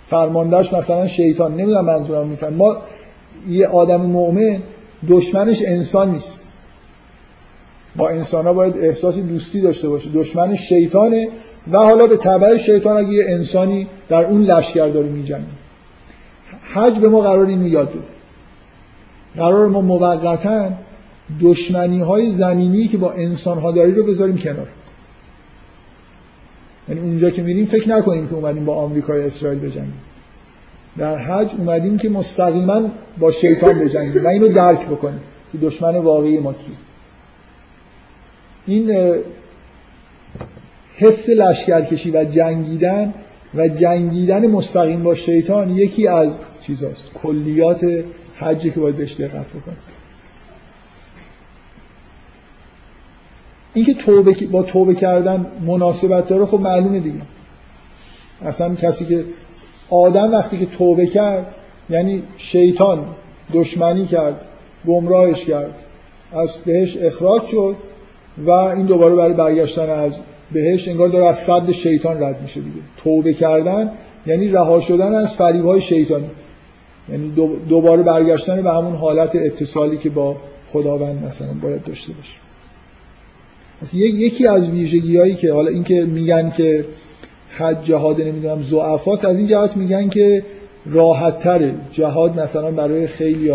فرماندهش مثلا شیطان. نمی‌دونم منظورم میفهم ما یه آدم مؤمن دشمنش انسان نیست. با انسان ها باید احساسی دوستی داشته باشه. دشمن شیطانه و حالا به تبع شیطان اگه یه انسانی در اون لشکر داره میجنگه. حج به ما قرار اینو یاد بده. قرار ما موقتا دشمنی های زمینی که با انسان ها داری رو بذاریم کنار. یعنی اونجا که میریم فکر نکنیم که اومدیم با آمریکا یا اسرائیل بجنگیم. در حج اومدیم که مستقیما با شیطان بجنگیم و اینو درک بکنیم که دشمن واقعی ما کی این حس لشکرکشی و جنگیدن و جنگیدن مستقیم با شیطان یکی از چیزاست. کلیات حجی که باید بهش دقت بکنیم. اینکه توبه با توبه کردن مناسبت داره خب معلومه دیگه. اصلا کسی که آدم وقتی که توبه کرد یعنی شیطان دشمنی کرد گمراهش کرد از بهش اخراج شد و این دوباره برای برگشتن از بهش انگار داره از صد شیطان رد میشه دیگه. توبه کردن یعنی رها شدن از های شیطانی یعنی دوباره برگشتن به همون حالت اتصالی که با خداوند مثلا باید داشته باشه. یکی از ویژگی هایی که حالا اینکه میگن که حج جهاد نمی‌دونم زعفاست از این جهت میگن که راحت تره جهاد مثلا برای خیلی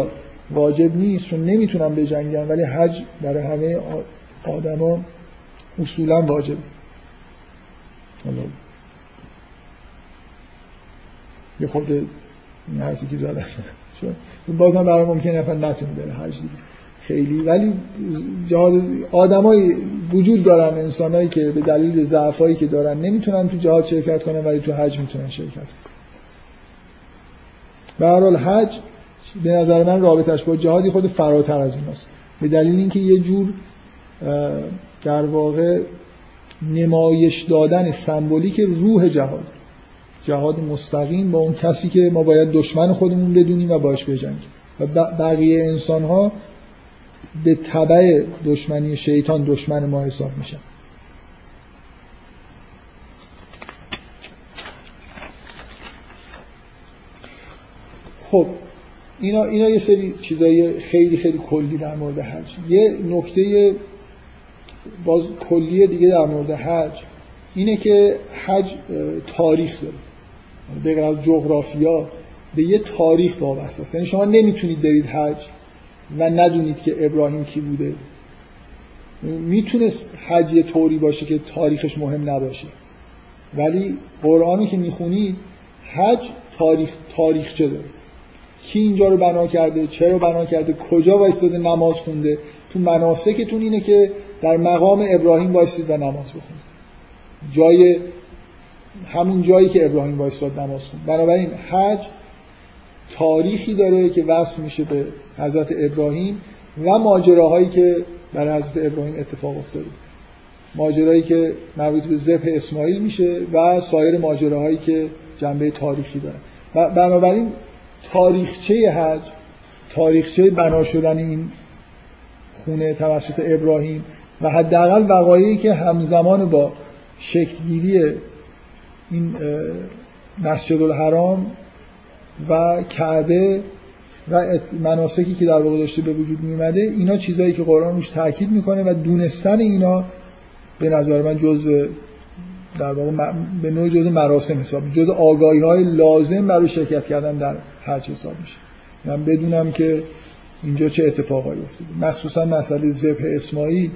واجب نیست چون نمی‌تونم بجنگم ولی حج برای همه آدما اصولا واجب یه خورده این حرفی که زدن بازم برای ممکن نفر نتونه بره حج دیگه. خیلی ولی جهاد آدمایی وجود دارن انسانایی که به دلیل ضعفایی که دارن نمی‌تونن تو جهاد شرکت کنن ولی تو حج می‌تونن شرکت کنن. به هر حج به نظر من رابطش با جهادی خود فراتر از اوناست به دلیل اینکه یه جور در واقع نمایش دادن سمبولیک روح جهاد. جهاد مستقیم با اون کسی که ما باید دشمن خودمون بدونیم و باش بجنگیم. و بقیه انسان ها به طبع دشمنی شیطان دشمن ما حساب میشن خب اینا, اینا یه سری چیزای خیلی خیلی کلی در مورد حج. یه نکته باز کلی دیگه در مورد حج اینه که حج تاریخ داره. به از جغرافیا به یه تاریخ وابسته است. یعنی شما نمی‌تونید برید حج و ندونید که ابراهیم کی بوده. می‌تونست حج یه طوری باشه که تاریخش مهم نباشه. ولی قرآنی که می‌خونید حج تاریخ تاریخچه داره. کی اینجا رو بنا کرده؟ چرا بنا کرده؟ کجا وایستاده نماز خونده؟ تو مناسکتون اینه که در مقام ابراهیم وایستید و نماز بخونید. جای همون جایی که ابراهیم وایستاد نماز خوند بنابراین حج تاریخی داره که وصل میشه به حضرت ابراهیم و ماجراهایی که برای حضرت ابراهیم اتفاق افتاده. ماجرایی که مربوط به ذبح اسماعیل میشه و سایر ماجراهایی که جنبه تاریخی داره. بنابراین تاریخچه حج تاریخچه بنا شدن این خونه توسط ابراهیم و حداقل وقایعی که همزمان با شکلگیری این مسجد الحرام و کعبه و مناسکی که در واقع داشته به وجود می اومده اینا چیزایی که قرآن روش تاکید می‌کنه و دونستن اینا به نظر من جزء در واقع به نوعی جزء مراسم حساب جزء آگاهی های لازم برای شرکت کردن در حج حساب میشه. من بدونم که اینجا چه اتفاقایی افتاده. مخصوصا مسئله ذبح اسماعیل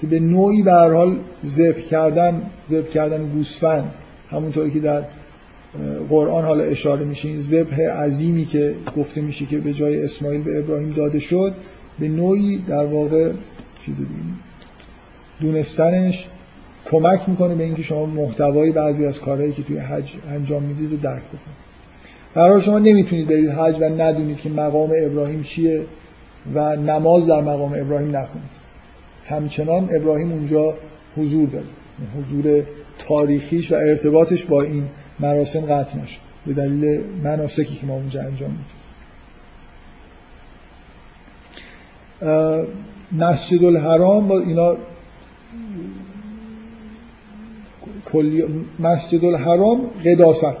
که به نوعی به هر حال ذبح کردن ذبح کردن گوسفند همونطوری که در قرآن حالا اشاره میشه این ذبح عظیمی که گفته میشه که به جای اسماعیل به ابراهیم داده شد به نوعی در واقع چیز دیگه دونستنش کمک می‌کنه به اینکه شما محتوای بعضی از کارهایی که توی حج انجام می‌دید رو درک بکنید. برای شما نمی‌تونید برید حج و ندونید که مقام ابراهیم چیه و نماز در مقام ابراهیم نخونید. همچنان ابراهیم اونجا حضور داره. حضور تاریخیش و ارتباطش با این مراسم قطع نشد به دلیل مناسکی که ما اونجا انجام میدیم. مسجد الحرام با اینا کلی مسجد الحرام قداست. داره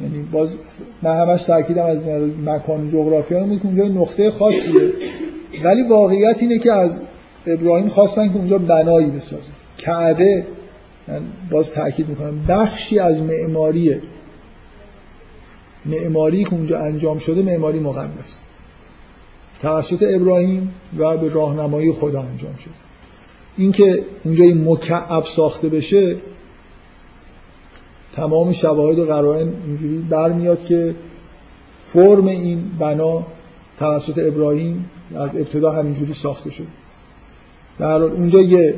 یعنی باز من همش تاکیدم از مکان جغرافی ها که اونجا نقطه خاصیه. ولی واقعیت اینه که از ابراهیم خواستن که اونجا بنایی بسازن. کعبه من باز تاکید می‌کنم بخشی از معماریه معماری که اونجا انجام شده معماری مقدس. توسط ابراهیم و به راهنمایی خدا انجام شده. اینکه اونجا این مکعب ساخته بشه تمام شواهد و قرائن اینجوری برمیاد که فرم این بنا توسط ابراهیم از ابتدا همینجوری ساخته شد در اونجا یه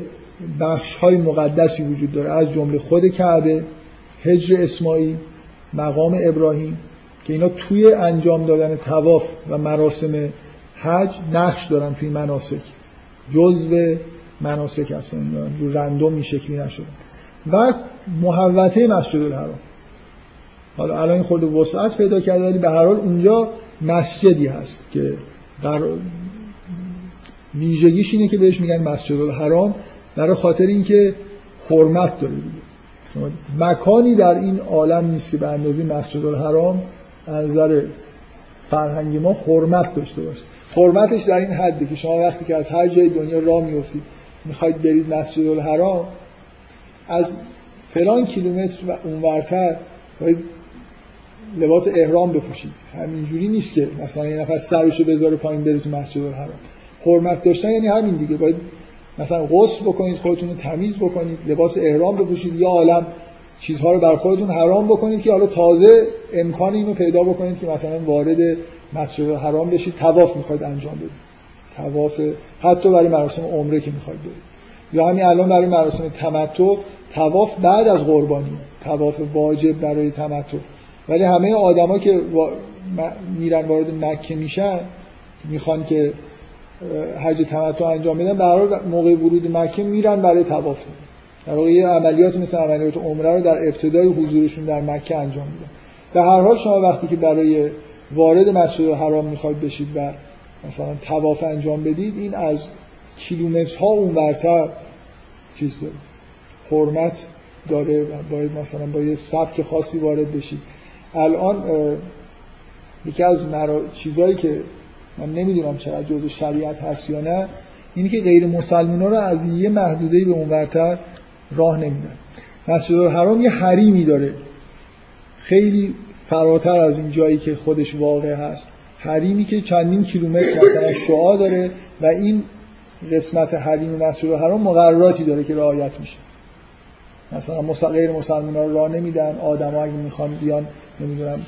بخش های مقدسی وجود داره. از جمله خود کعبه هجر اسماعیل مقام ابراهیم که اینا توی انجام دادن تواف و مراسم حج نقش دارن توی مناسک. جزو مناسک هستن. رندوم این شکلی نشدن. و محوطه مسجد الحرام. حالا الان خورده وسعت پیدا کرده ولی به هر حال اونجا مسجدی هست که در ویژگیش اینه که بهش میگن مسجد الحرام. برای خاطر اینکه حرمت داره دیگه. مکانی در این عالم نیست که به اندازه مسجد الحرام از نظر فرهنگی ما حرمت داشته باشه. حرمتش در این حده که شما وقتی که از هر جای دنیا راه میفتید می‌خواید برید مسجد الحرام از فلان کیلومتر و اونورتر باید لباس احرام بپوشید. همینجوری نیست که مثلا یه نفر سرشو بذاره پایین بره تو مسجد الحرام. حرمت داشتن یعنی همین دیگه. باید مثلا غسل بکنید خودتون رو تمیز بکنید لباس احرام بپوشید یا عالم چیزها رو بر خودتون حرام بکنید که حالا تازه امکان اینو پیدا بکنید که مثلا وارد مسجد الحرام بشید طواف می‌خواید انجام بدید. طواف حتی برای مراسم عمره که می‌خواید برید. یا همین الان برای مراسم تمتع طواف بعد از قربانی طواف واجب برای تمتع. ولی همه آدما که میرن وارد مکه میشن می‌خوان که حج تمتع انجام بدن برای موقع ورود مکه میرن برای طواف. در واقع یه عملیات مثل عملیات عمره رو در ابتدای حضورشون در مکه انجام میدن. به هر حال شما وقتی که برای وارد مسجد حرام می‌خواید بشید و مثلا طواف انجام بدید این از کیلومترها اونورتر چیز داره. حرمت داره و باید مثلا با یه سبک خاصی وارد بشید. الان یکی از مرا... چیزهایی که من نمی‌دونم چقدر جزء شریعت هست یا نه. اینی که غیر مسلمان رو از یه محدوده به اونورتر راه نمیدن. مسجد الحرام یه حریمی داره. خیلی فراتر از این جایی که خودش واقع هست. حریمی که چندین کیلومتر مثلا شعا داره و این قسمت حریم مسجد الحرام مقرراتی داره که رعایت میشه. مثلا غیر مسلمان رو راه نمیدن. آدم اگه می‌خوان بیان نمی‌دونم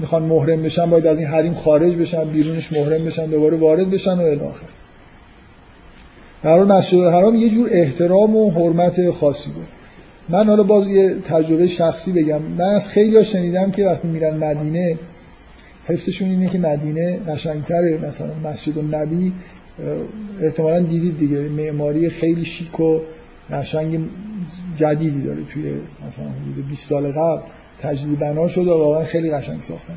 می‌خوان محرم بشن باید از این حریم خارج بشن بیرونش محرم بشن دوباره وارد بشن و الاخر در مسجد الحرام یه جور احترام و حرمت خاصی بود. من حالا باز یه تجربه شخصی بگم. من از خیلی ها شنیدم که وقتی میرن مدینه حسشون اینه که مدینه قشنگتره. مثلا مسجد النبی احتمالا دیدید دیگه معماری خیلی شیک و قشنگ جدیدی داره توی مثلا حدود 20 سال قبل. تجدید بنا شده و واقعا خیلی قشنگ ساخته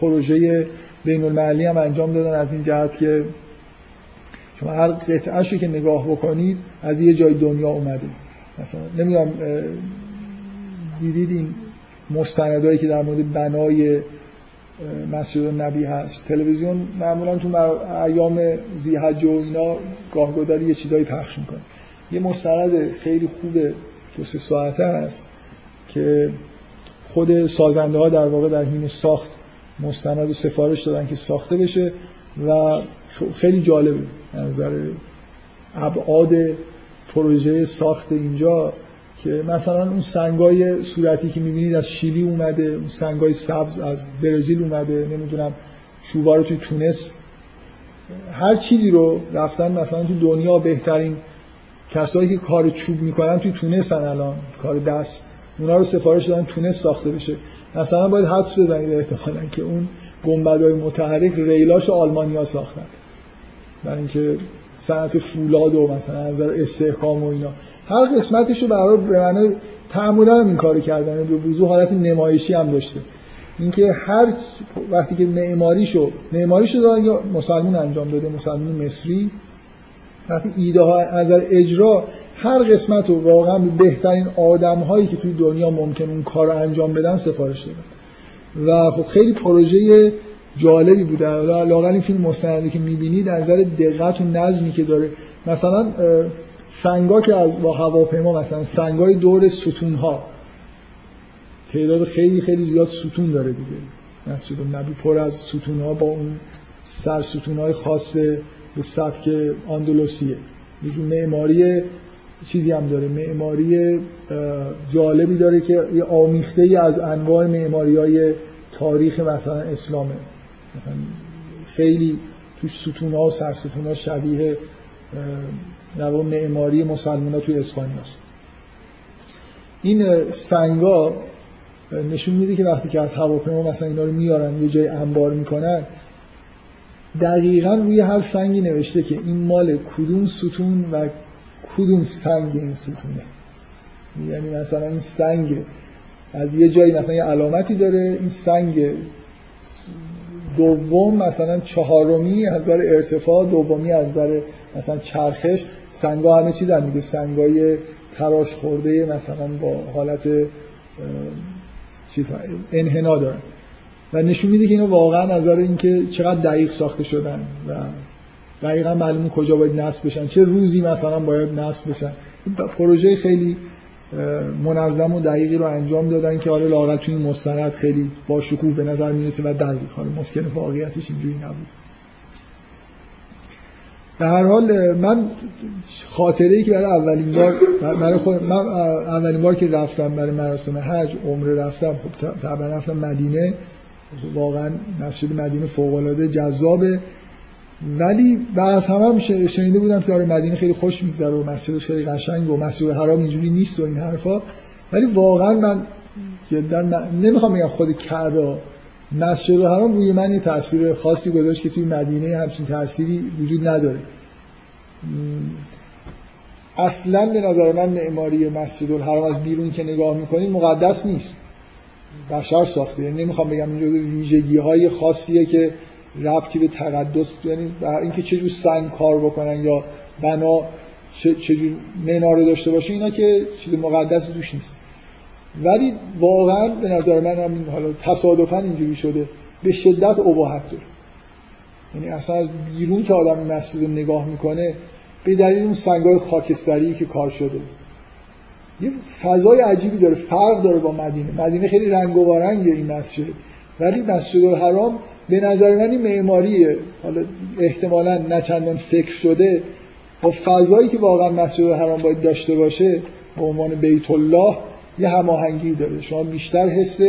پروژه بین المللی هم انجام دادن از این جهت که شما هر قطعه که نگاه بکنید از یه جای دنیا اومده. مثلا نمی‌دونم دیدید این مستندایی که در مورد بنای مسجد نبی هست. تلویزیون معمولا تو ایام زیحج و اینا گاهگداری یه چیزایی پخش می‌کنه. یه مستند خیلی خوب دو سه ساعته هست که خود سازنده ها در واقع در حین ساخت مستند و سفارش دادن که ساخته بشه و خیلی جالبه نظر ابعاد پروژه ساخت اینجا که مثلا اون سنگای صورتی که می‌بینید از شیلی اومده اون سنگای سبز از برزیل اومده نمی‌دونم چوبا رو توی تونس هر چیزی رو رفتن مثلا تو دنیا بهترین کسایی که کار چوب می‌کنن توی تونس الان کار دست. اونا رو سفارش دادن تونس ساخته بشه. مثلا باید حدس بزنید احتمالا که اون گنبدهای متحرک ریلاش آلمانیا ساختن. برای اینکه صنعت فولاد و مثلا از استحکام و اینا. هر قسمتش رو برای به معنی تعمدن هم این کارو کردن. به وضوح حالت نمایشی هم داشته. اینکه هر وقتی که معماریشو معماریشو دادن یا مسلمون انجام داده مسلمون مصری وقتی ایده ها از اجرا هر قسمت رو واقعا به بهترین آدم هایی که توی دنیا ممکن اون کار رو انجام بدن سفارش دادن. و خب خیلی پروژه جالبی بوده. لاغل این فیلم مستندی که می‌بینید در نظر دقت و نظمی که داره. مثلا سنگا که از با هواپیما مثلا سنگای دور ستون ها تعداد خیلی خیلی زیاد ستون داره دیگه. مسجد نبی پر از ستون ها با اون سر ستون های خاص به سبک اندلوسیه یه معماری چیزی هم داره. معماری جالبی داره که یه آمیخته ای از انواع معماری های تاریخ مثلا اسلامه. مثلا خیلی توش ستون ها و سر ستون ها شبیه معماری مسلمان ها توی اسپانیا است. این سنگا نشون میده که وقتی که از هواپیما مثلا اینا رو میارن یه جای انبار می‌کنن دقیقا روی هر سنگی نوشته که این مال کدوم ستون و کدوم سنگ این ستونه؟ یعنی مثلا این سنگ از یه جایی مثلا یه علامتی داره این سنگ دوم مثلا چهارمی از نظر ارتفاع دومی از نظر مثلا چرخش. سنگا همه چی دیگه سنگای تراش خورده مثلا با حالت چیز انحنا دارن. و نشون میده که اینا واقعا نظر اینکه چقدر دقیق ساخته شدن و دقیقا معلوم کجا باید نصب بشن. چه روزی مثلا باید نصب بشن. پروژه خیلی منظم و دقیقی رو انجام دادن که حالا لاغت توی مستند خیلی با شکوه به نظر می‌رسه و دقیق. حالا ممکن واقعیتش اینجوری نبود. به هر حال من خاطره ای که برای اولین بار برای خود من اولین بار که رفتم برای مراسم حج عمره رفتم. خب طبعا رفتم مدینه. واقعا مسجد مدینه فوق العاده جذابه. ولی بعد هم, هم شنیده بودم که آره مدینه خیلی خوش میگذره و مسجدش خیلی قشنگ و مسجد حرام اینجوری نیست و این حرفا. ولی واقعا من جدا نمی‌خوام بگم خود کعبه مسجد حرام روی من یه تاثیر خاصی گذاشت که توی مدینه همچین تأثیری وجود نداره. اصلا به نظر من معماری مسجد الحرام از بیرون که نگاه می‌کنید مقدس نیست. بشر ساخته. یعنی نمی‌خوام بگم اینجا ویژگی های خاصیه که ربطی به تقدس یعنی اینکه چجور سنگ کار بکنن یا بنا چجور مناره داشته باشه اینا که چیز مقدس دوش نیست. ولی واقعا به نظر من هم حالا تصادفا اینجوری شده به شدت اباحت داره. یعنی اصلا بیرون که آدم مسجد نگاه می‌کنه به دلیل اون سنگای خاکستری که کار شده. یه فضای عجیبی داره فرق داره با مدینه. مدینه خیلی رنگ و این مسجد. ولی مسجد الحرام به نظر من این معماریه. حالا احتمالا نچندان فکر شده. با فضایی که واقعا مسجد الحرام باید داشته باشه به عنوان بیت الله یه هماهنگی داره. شما بیشتر حس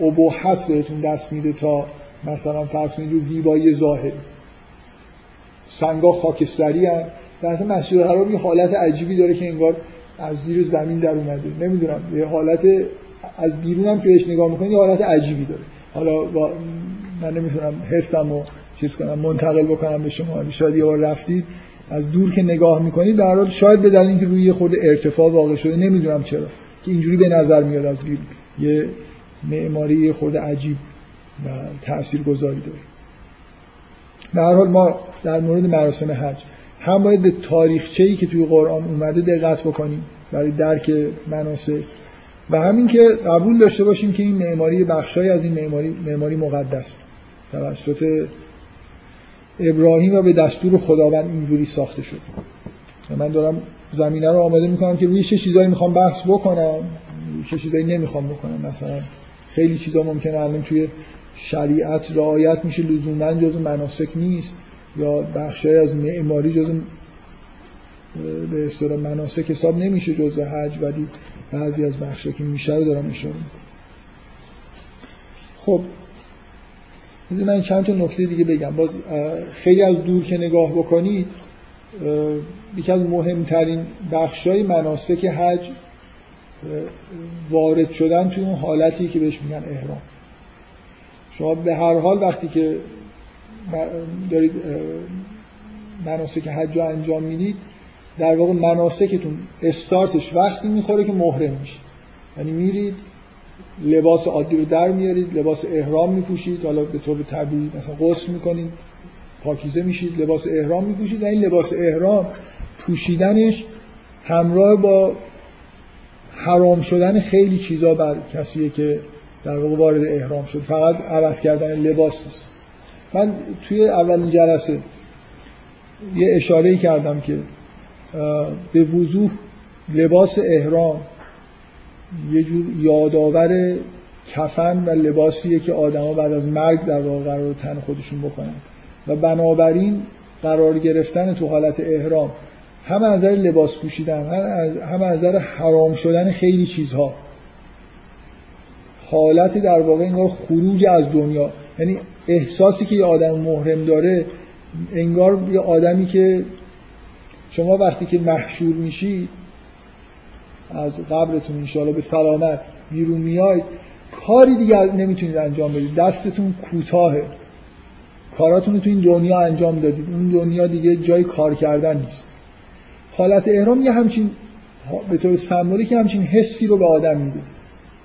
ابهت بهتون دست میده تا مثلا فرض کنید زیبایی ظاهری. سنگا خاکستری هم در اصلا مسجد الحرام یه حالت عجیبی داره که انگار از زیر زمین در اومده. نمی‌دونم یه حالت از بیرون هم که بهش نگاه می‌کنید یه حالت عجیبی داره. حالا من نمی‌تونم حسم و چیز کنم منتقل بکنم به شما. شاید یه بار رفتید از دور که نگاه می‌کنید در حال شاید به دلیل اینکه روی خود ارتفاع واقع شده نمی‌دونم چرا که اینجوری به نظر میاد از بیرون. یه معماری خود عجیب و تأثیر گذاری داره. به هر حال ما در مورد مراسم حج هم باید به تاریخچه ای که توی قرآن اومده دقت بکنیم برای درک مناسک و همین که قبول داشته باشیم که این معماری بخشای از این معماری معماری مقدس. توسط ابراهیم و به دستور خداوند اینجوری ساخته شد. من دارم زمینه رو آماده می‌کنم که روی چه چیزایی می‌خوام بحث بکنم چه چیزایی نمی‌خوام بکنم. مثلا خیلی چیزا ممکنه الان توی شریعت رعایت میشه لزوما جز مناسک نیست. یا بخشای از معماری جز به اصطلاح مناسک حساب نمیشه جز حج ولی بعضی از بخشا که میشه رو دارم اشاره می‌کنم. خب من چند تا نکته دیگه بگم. باز خیلی از دور که نگاه بکنید یکی از مهمترین بخشای مناسک حج وارد شدن توی اون حالتی که بهش میگن احرام. شما به هر حال وقتی که دارید مناسک حج رو انجام می‌دید در واقع مناسکتون استارتش وقتی می‌خوره که محرم میشه. یعنی میرید لباس عادی رو در میارید لباس احرام میپوشید حالا به طور طبیعی مثلا غسل می‌کنید پاکیزه میشید لباس احرام میپوشید. این لباس احرام پوشیدنش همراه با حرام شدن خیلی چیزا بر کسیه که در واقع وارد احرام شد. فقط عوض کردن لباس نیست. من توی اولین جلسه یه اشاره کردم که به وضوح لباس احرام یه جور یادآور کفن و لباسیه که آدما بعد از مرگ در واقع قرار تن خودشون بکنن. و بنابراین قرار گرفتن تو حالت احرام هم از نظر لباس پوشیدن هم از نظر حرام شدن خیلی چیزها. حالت در واقع انگار خروج از دنیا. یعنی احساسی که یه آدم محرم داره انگار یه آدمی که شما وقتی که محشور میشید از قبرتون انشاءالله به سلامت بیرون میاید کاری دیگه نمی‌تونید انجام بدید. دستتون کوتاهه. کاراتون رو تو این دنیا انجام دادید. اون دنیا دیگه جای کار کردن نیست. حالت احرام یه همچین به طور که همچین حسی رو به آدم میده.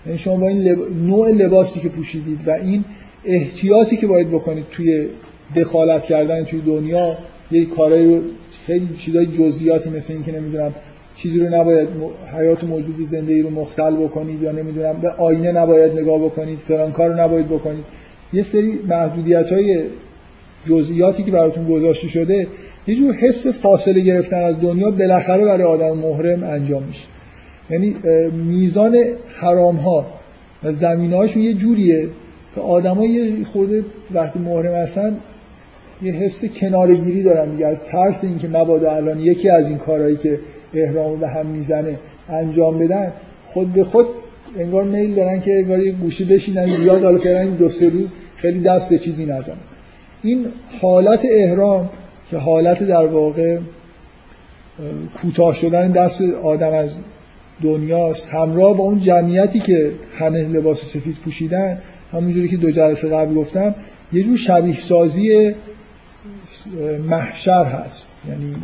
یعنی شما با این نوع لباسی که پوشیدید و این احتیاطی که باید بکنید توی دخالت کردن توی دنیا یه کارایی رو خیلی چیزای جزئیاتی مثل این که نمی‌دونم چیزی رو نباید حیات موجود زندگی رو مختل بکنید یا نمی‌دونم به آینه نباید نگاه بکنید فلان کار رو نباید بکنید. یه سری محدودیت های جزئیاتی که براتون گذاشته شده یه جور حس فاصله گرفتن از دنیا بالاخره برای آدم محرم انجام میشه. یعنی میزان حرام ها و زمین یه جوریه که آدم یه خورده وقتی محرم هستن یه حس کنارگیری دارن دیگه. از ترس اینکه مبادا الان یکی از این کارهایی که احرام به هم می‌زنه انجام بدن خود به خود انگار میل دارن که انگار یه گوشی بشینن یاد حالا فعلا دو سه روز خیلی دست به چیزی نزنن. این حالت احرام که حالت در واقع کوتاه شدن دست آدم از دنیاست همراه با اون جمعیتی که همه لباس سفید پوشیدن همونجوری که دو جلسه قبل گفتم یه جور شبیه سازی محشر هست. یعنی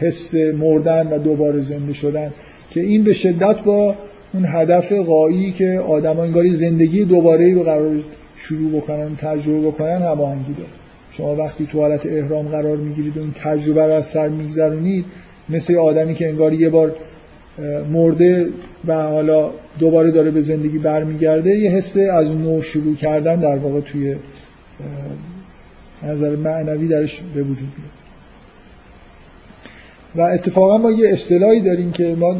حس مردن و دوباره زنده شدن که این به شدت با اون هدف قایی که آدم انگاری زندگی دوباره رو قرار شروع بکنن تجربه بکنن هماهنگی داره. شما وقتی تو حالت احرام قرار می‌گیرید و تجربه رو از سر میگذرونید مثل آدمی که انگار یه بار مرده و حالا دوباره داره به زندگی برمیگرده یه حس از نو شروع کردن در واقع توی نظر معنوی درش به وجود میاد. و اتفاقا ما یه اصطلاحی داریم که ما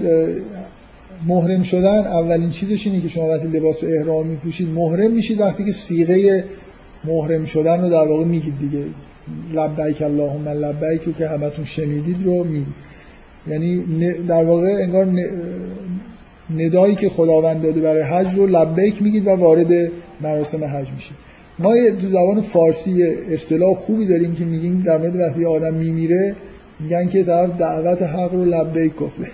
محرم شدن اولین چیزش اینه که شما وقتی لباس احرام میپوشید محرم میشید. وقتی که سیغه محرم شدن رو در واقع میگید دیگه. لبیک اللهم لبیک که همتون شنیدید رو میگید. یعنی در واقع انگار ندایی که خداوند داده برای حج رو لبیک میگید و وارد مراسم حج میشید. ما تو زبان فارسی اصطلاح خوبی داریم که میگیم در مورد وقتی آدم میمیره میگن که طرف دعوت حق رو لبیک گفته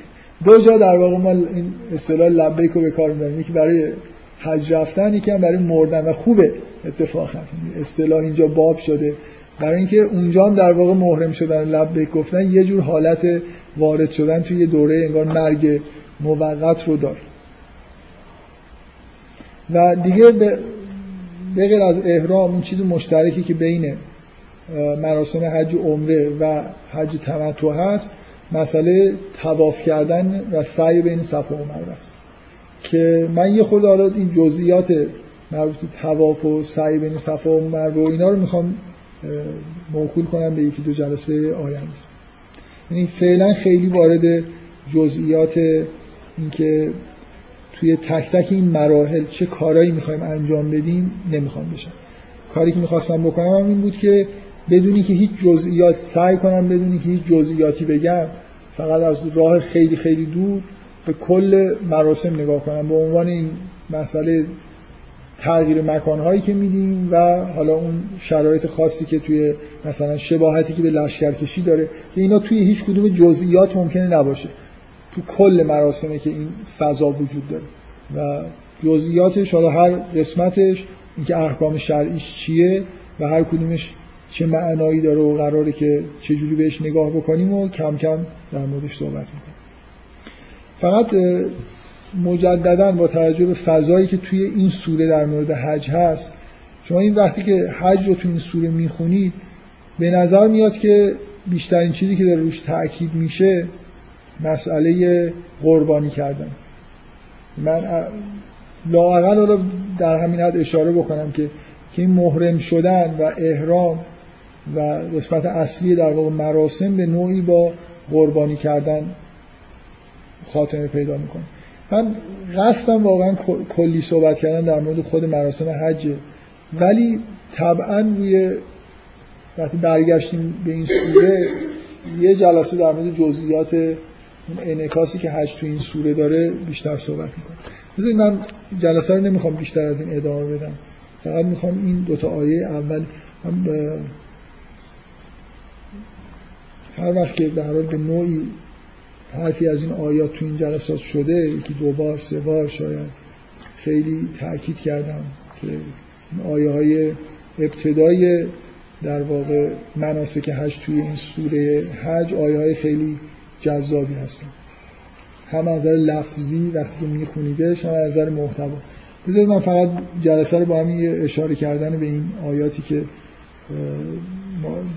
دو جا در واقع ما این اصطلاح لبیک رو به کار می‌بریم. یکی برای حج رفتن یکی هم برای مردن و خوبه اتفاقا اصطلاح اینجا باب شده. برای اینکه اونجا هم در واقع محرم شدن لبیک گفتن یه جور حالت وارد شدن توی دوره انگار مرگ موقت رو داره و دیگه به غیر از احرام اون چیز مشترکی که بین مراسم حج عمره و حج تمتع هست مسئله تواف کردن و سعی بین صفا و مروه است. که من یه خورده حالا این جزئیات مربوط تواف و سعی بین صفا و مروه و اینا رو می‌خوام موکول کنم به یکی دو جلسه آینده. یعنی فعلا خیلی وارد جزئیات اینکه توی تک تک این مراحل چه کارهایی می‌خوایم انجام بدیم نمی‌خوام بشم. کاری که می‌خواستم بکنم این بود که بدونی که هیچ جزئیات سعی کنم بدونی که هیچ جزئیاتی بگم فقط از راه خیلی خیلی دور به کل مراسم نگاه کنم. به عنوان این مسئله تغییر مکانهایی که میدیم و حالا اون شرایط خاصی که توی مثلا شباهتی که به لشکرکشی داره که اینا توی هیچ کدوم جزئیات ممکنه نباشه. تو کل مراسمه که این فضا وجود داره. و جزئیاتش حالا هر قسمتش اینکه احکام شرعیش چیه و هر کدومش چه معنایی داره و قراره که چجوری بهش نگاه بکنیم و کم کم در موردش صحبت می‌کنیم. فقط مجددا با توجه به فضایی که توی این سوره در مورد حج هست شما این وقتی که حج رو توی این سوره می‌خونید به نظر میاد که بیشترین چیزی که در روش تاکید میشه مسئله قربانی کردن. من لاقل حالا در همین حد اشاره بکنم که که این محرم شدن و احرام و قسمت اصلی در واقع مراسم به نوعی با قربانی کردن خاتمه پیدا می‌کنه. من قصدم واقعا کلی صحبت کردن در مورد خود مراسم حجه ولی طبعا روی وقتی برگشتیم به این سوره یه جلسه در مورد جزئیات انعکاسی که حج تو این سوره داره بیشتر صحبت می‌کنم بذارید من جلسه رو نمی‌خوام بیشتر از این ادامه بدم. فقط می‌خوام این دوتا آیه اول هر وقت که در به نوعی حرفی از این آیات تو این جلسات شده یکی دو بار سه بار شاید خیلی تاکید کردم که آیه های ابتدای در واقع مناسک حج توی این سوره حج آیه های خیلی جذابی هستن. هم از نظر لفظی وقتی که میخونیدش هم از نظر محتوا. بذارید من فقط جلسه رو با هم اشاره کردن به این آیاتی که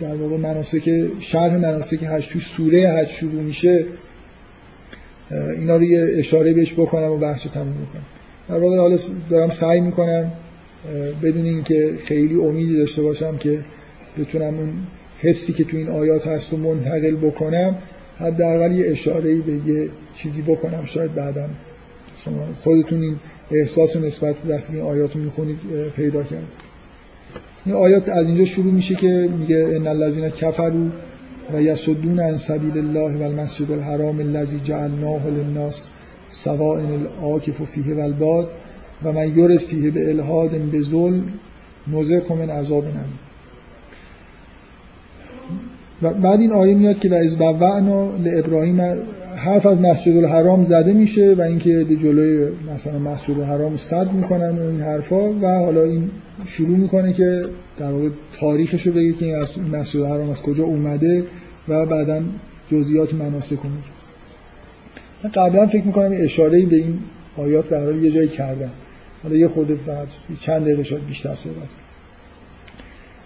در واقع مناسک شرح مناسک حج توی سوره حج شروع میشه اینا رو یه اشاره بهش بکنم و بحث رو تموم بکنم. در واقع حالا دارم سعی می‌کنم بدون اینکه خیلی امیدی داشته باشم که بتونم اون حسی که تو این آیات هست رو منتقل بکنم حداقل یه اشاره به یه چیزی بکنم. شاید بعدا شما خودتون این احساس و نسبت وقتی این آیات رو می‌خونید پیدا کرد این آیات از اینجا شروع میشه که میگه ان الذين كفروا و یسدون عن سبیل الله و المسجد الحرام الذي جعلناه للناس سواء العاکف فیه و الباد و من یرز فیه به الهاد به ظلم من عذاب و بعد این آیه میاد که و از بوعنا لابراهیم حرف از مسجد الحرام زده میشه و اینکه به جلوی مثلا مسجد الحرام صد می‌کنن و این حرفا و حالا این شروع می‌کنه که در واقع تاریخش رو بگه که این مسجد الحرام از کجا اومده و بعدا جزئیات مناسک رو من قبلا فکر می‌کنم اشاره به این آیات به حال یه جایی کردم. حالا یه خورده بعد چند دقیقه شاید بیشتر صحبت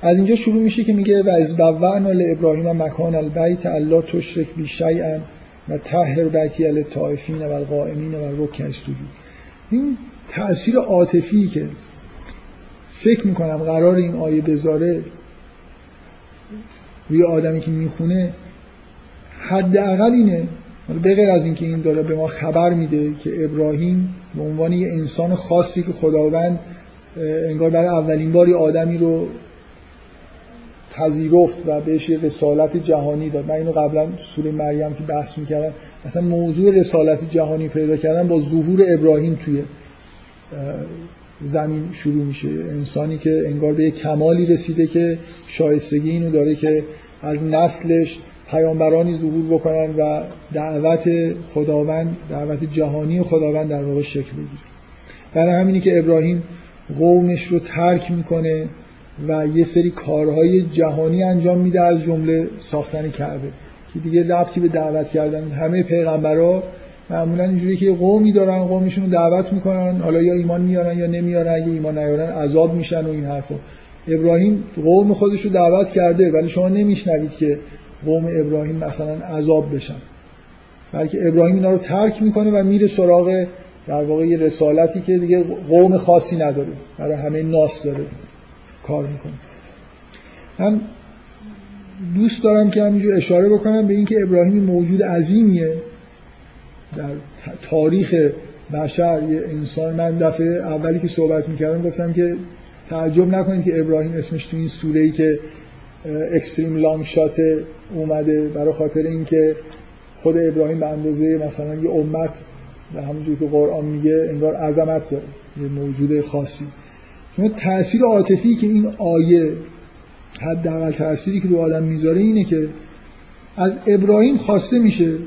از اینجا شروع میشه که میگه و از بوعنا لابراهیم مکان البیت الله تشرک بی شیئا و طهر بیتی للطائفین و القائمین و رکع السجود. این تأثیر عاطفی که فکر می‌کنم قرار این آیه بذاره روی آدمی که می‌خونه حداقل اینه. به غیر از اینکه این داره به ما خبر میده که ابراهیم به عنوان یه انسان خاصی که خداوند انگار برای اولین باری آدمی رو پذیرفت و بهش یه رسالت جهانی داد. من اینو قبلا سوره مریم که بحث می‌کردم مثلا موضوع رسالت جهانی پیدا کردن با ظهور ابراهیم توی زمین شروع میشه. انسانی که انگار به کمالی رسیده که شایستگی اینو داره که از نسلش پیامبرانی ظهور بکنن و دعوت خداوند دعوت جهانی خداوند در واقع شکل بگیره. برای همینی که ابراهیم قومش رو ترک می‌کنه و یه سری کارهای جهانی انجام میده از جمله ساختن کعبه. که دیگه ربطی به دعوت کردن همه پیغمبرا معمولا اینجوری که قومی دارن قومشون رو دعوت می‌کنن حالا یا ایمان میارن یا نمیارن اگه ایمان نیارن عذاب میشن و این حرفا. ابراهیم قوم خودش رو دعوت کرده ولی شما نمیشنوید که قوم ابراهیم مثلا عذاب بشن. بلکه ابراهیم اینا رو ترک می‌کنه و میره سراغ در واقع یه رسالتی که دیگه قوم خاصی نداره برای همه ناس داره. کار می‌کنه. من دوست دارم که همینجور اشاره بکنم به اینکه ابراهیم موجود عظیمیه. در تاریخ بشر یه انسان من دفعه اولی که صحبت می‌کردم گفتم که تعجب نکنید که ابراهیم اسمش تو این سوره ای که اکستریم لانگ شات اومده. برای خاطر اینکه خود ابراهیم به اندازه مثلا یه امت و همونجوری که قرآن میگه انگار عظمت داره. یه موجود خاصی. شما تاثیر عاطفی که این آیه حداقل تأثیری که رو آدم می‌ذاره اینه که از ابراهیم خواسته میشه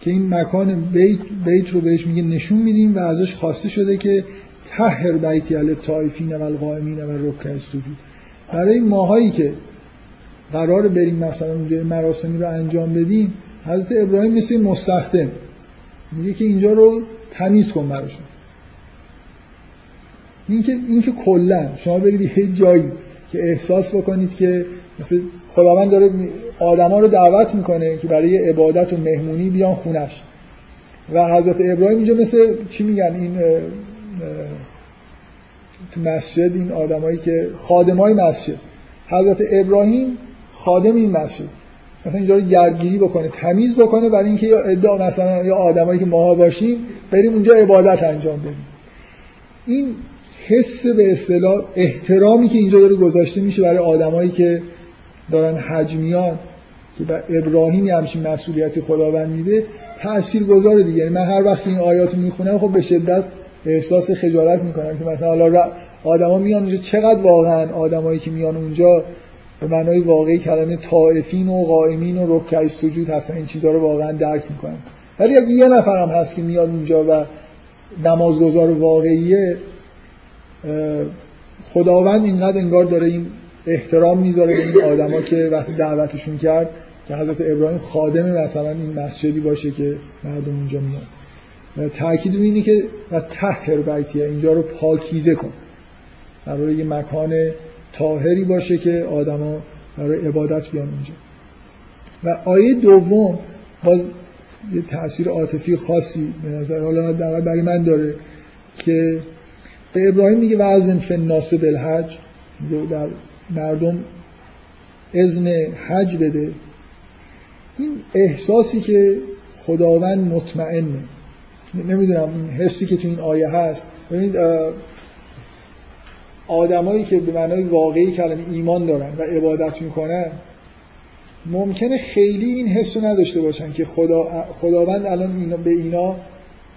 که این مکان بیت, بیت رو بهش میگه نشون میدیم و ازش خواسته شده که تهر بیتی علی تایفین و القائمین و رکع السجود. برای ماهایی که قرار بریم مثلا اونجا مراسمی رو انجام بدیم حضرت ابراهیم مثل مستخدم. میگه که اینجا رو تمیز کن براشون. اینکه اینکه کلا شما برید یه جایی که احساس بکنید که مثل خداوند داره آدما رو دعوت می‌کنه که برای عبادت و مهمونی بیان خونش. و حضرت ابراهیم اینجا مثل چی میگن؟ این تو مسجد این آدمایی که خادمای مسجد. حضرت ابراهیم خادم این مسجد. مثلا اینجا رو گردگیری بکنه تمیز بکنه برای اینکه یا ادعا مثلا یا آدمایی که ماها باشیم بریم اونجا عبادت انجام بدیم. این حس به اصطلاح احترامی که اینجا داره گذاشته میشه برای آدمایی که دارن حج میان که به ابراهیم همچین مسئولیتی خداوند میده تأثیر گذاره دیگه. یعنی من هر وقت این آیات رو می‌خونم خب به شدت احساس خجالت می‌کنم که مثلا حالا آدما میان اونجا. چقدر واقعا آدمایی که میان اونجا به معنای واقعی کلمه طائفین و قائمین و رکع سجود هستن این چیزها رو واقعا درک می‌کنن. ولی اگه یه نفرم هست که میاد اونجا و نمازگزار واقعیه خداوند اینقدر انگار داره این احترام می‌ذاره به این آدما که وقتی دعوتشون کرد که حضرت ابراهیم خادم مثلا این مسجدی باشه که مردم اونجا میان. و تاکید اینه که و طهر بیتیه اینجا رو پاکیزه کن. برای یه مکان طاهری باشه که آدما برای عبادت بیان اونجا. و آیه دوم باز یه تاثیر عاطفی خاصی به نظر حالا برای من داره که به ابراهیم میگه وزن فن ناسب الحج در مردم اذن حج بده. این احساسی که خداوند مطمئنه. نمی‌دونم این حسی که تو این آیه هست. ببینید آدمایی که به معنای واقعی کلمه ایمان دارن و عبادت می‌کنن ممکنه خیلی این حس رو نداشته باشن که خدا خداوند الان اینا به اینا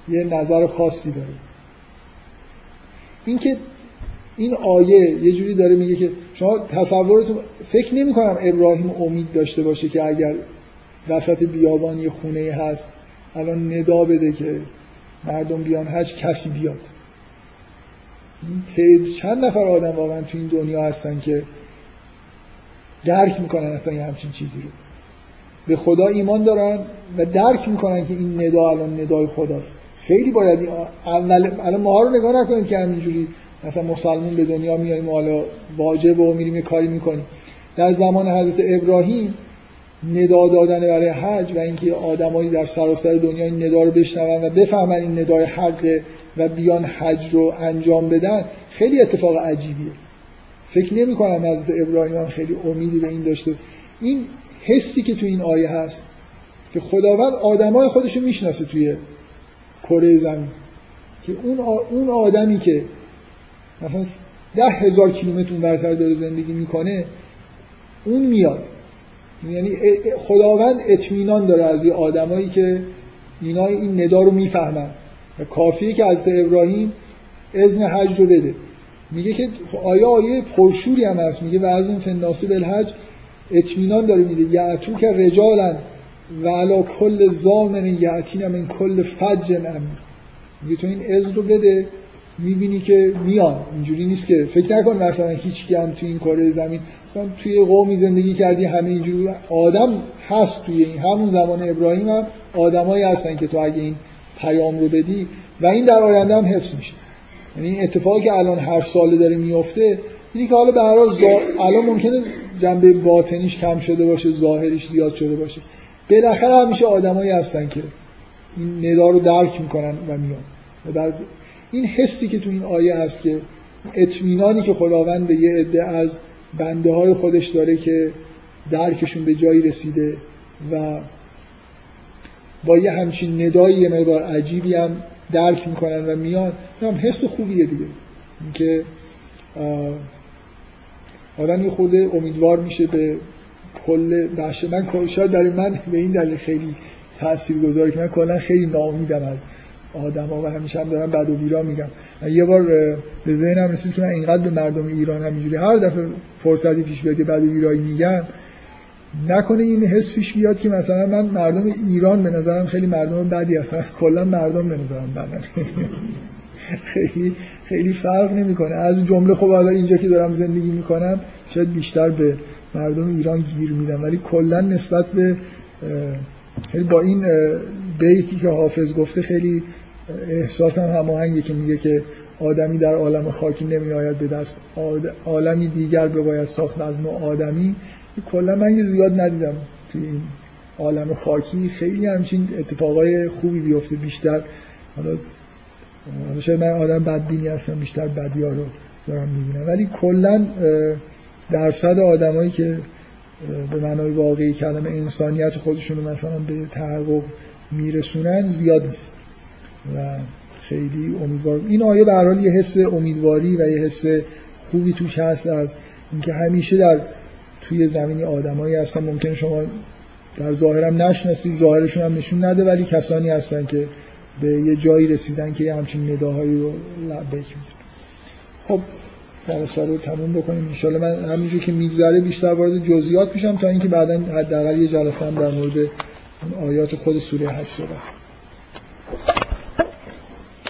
یه نظر خاصی داره. اینکه این آیه یه جوری داره میگه که شما تصورتون فکر نمی کنم ابراهیم امید داشته باشه که اگر وسط بیابان یه خونه هست الان ندا بده که مردم بیان هج کسی بیاد. این چند نفر آدم واقعا تو این دنیا هستن که درک می‌کنن اصلا یه همچین چیزی رو. به خدا ایمان دارن و درک می‌کنن که این ندا الان ندای خداست. خیلی باید اول الان ما رو نگاه نکنید که همینجوری مثلا مسلمون به دنیا میاییم و حالا واجب و میریم یه کاری می‌کنیم. در زمان حضرت ابراهیم ندا دادن برای حج و اینکه آدمایی در سراسر دنیا این ندا رو بشنون و بفهمن این ندای حقه و بیان حج رو انجام بدن خیلی اتفاق عجیبیه. فکر نمی کنم حضرت ابراهیم هم خیلی امیدی به این داشته. این حسی که تو این آیه هست که خداوند آدمای خودش رو می‌شناسه توی کره زمین. که اون اون آدمی که مثلا ده هزار کیلومتر اون برتر داره زندگی می‌کنه اون میاد. یعنی خداوند اطمینان داره از یه آدمایی که اینا این ندا رو می‌فهمن. و کافیه که از ابراهیم اذن حج رو بده. میگه که آیا آیه پرشوری هم هست؟ میگه وزن فناسی بالحج اطمینان داره میده یعتو که رجالن و علا کل زامن یعتین من کل فج امیر میگه تو این اذن رو بده می‌بینی که میان. اینجوری نیست که فکر نکن مثلا هیچ هم تو این کره زمین. مثلا توی قومی زندگی کردی همه اینجوری آدم هست توی این. همون زمان ابراهیم هم آدمایی هستن که تو اگه این پیام رو بدی و این در آینده هم حفظ میشه. یعنی این اتفاقی که الان هر ساله داره میفته اینی که حالا به هر حال. الان ممکنه جنبه باطنیش کم شده باشه ظاهریش زیاد شده باشه. بالاخره همیشه آدمایی هستن که این ندا رو درک می‌کنن و میان. و در این حسی که تو این آیه هست که اطمینانی که خداوند به یه عده از بنده های خودش داره که درکشون به جایی رسیده و با یه همچین ندایی یه مقدار عجیبی هم درک می‌کنن و میان هم حس خوبیه دیگه. اینکه آدم یه خود امیدوار میشه به کل بخش من شاید در من به این دلیل خیلی تاثیر گذاره که من کلا خیلی ناامیدم از آدم ها و همیشه هم دارم بد و بیرا میگم. یه بار به ذهنم رسید که من اینقدر به مردم ایران همینجوری هر دفعه فرصتی پیش بیاد بد و بیرایی میگم نکنه این حس پیش بیاد که مثلا من مردم ایران به نظرم خیلی مردم بدی هستن. کلا مردم به نظرم بدن. خیلی خیلی فرق نمی‌کنه. از جمله خب حالا اینجا که دارم زندگی می‌کنم شاید بیشتر به مردم ایران گیر میدم ولی کلا نسبت به خیلی با این بیتی که حافظ گفته خیلی احساسم هماهنگه که میگه که آدمی در عالم خاکی نمی آید به دست عالمی دیگر باید ساخت از نوع آدمی. کلا من یه زیاد ندیدم توی این عالم خاکی. خیلی همچین اتفاقای خوبی بیفته بیشتر. حالا شاید من آدم بدبینی هستم بیشتر بدیا رو دارم می‌بینم. ولی کلا درصد آدمایی که به معنای واقعی کلمه انسانیت خودشون رو مثلا به تحقق میرسونن زیاد نیست. و خیلی امیدوار این آیه به حال یه حس امیدواری و یه حس خوبی توش هست از اینکه همیشه در توی زمینی آدمایی هستن. ممکن شما در ظاهرم نشناسید ظاهرشون هم نشون نده ولی کسانی هستن که به یه جایی رسیدن که یه همچین نداهایی رو میدن خب سر رو تموم بکنیم. انشالله من همینجور که میگذره بیشتر وارد جزئیات میشم تا اینکه بعدا حداقل یه جلسه هم در مورد آیات خود سوره هشت صحبت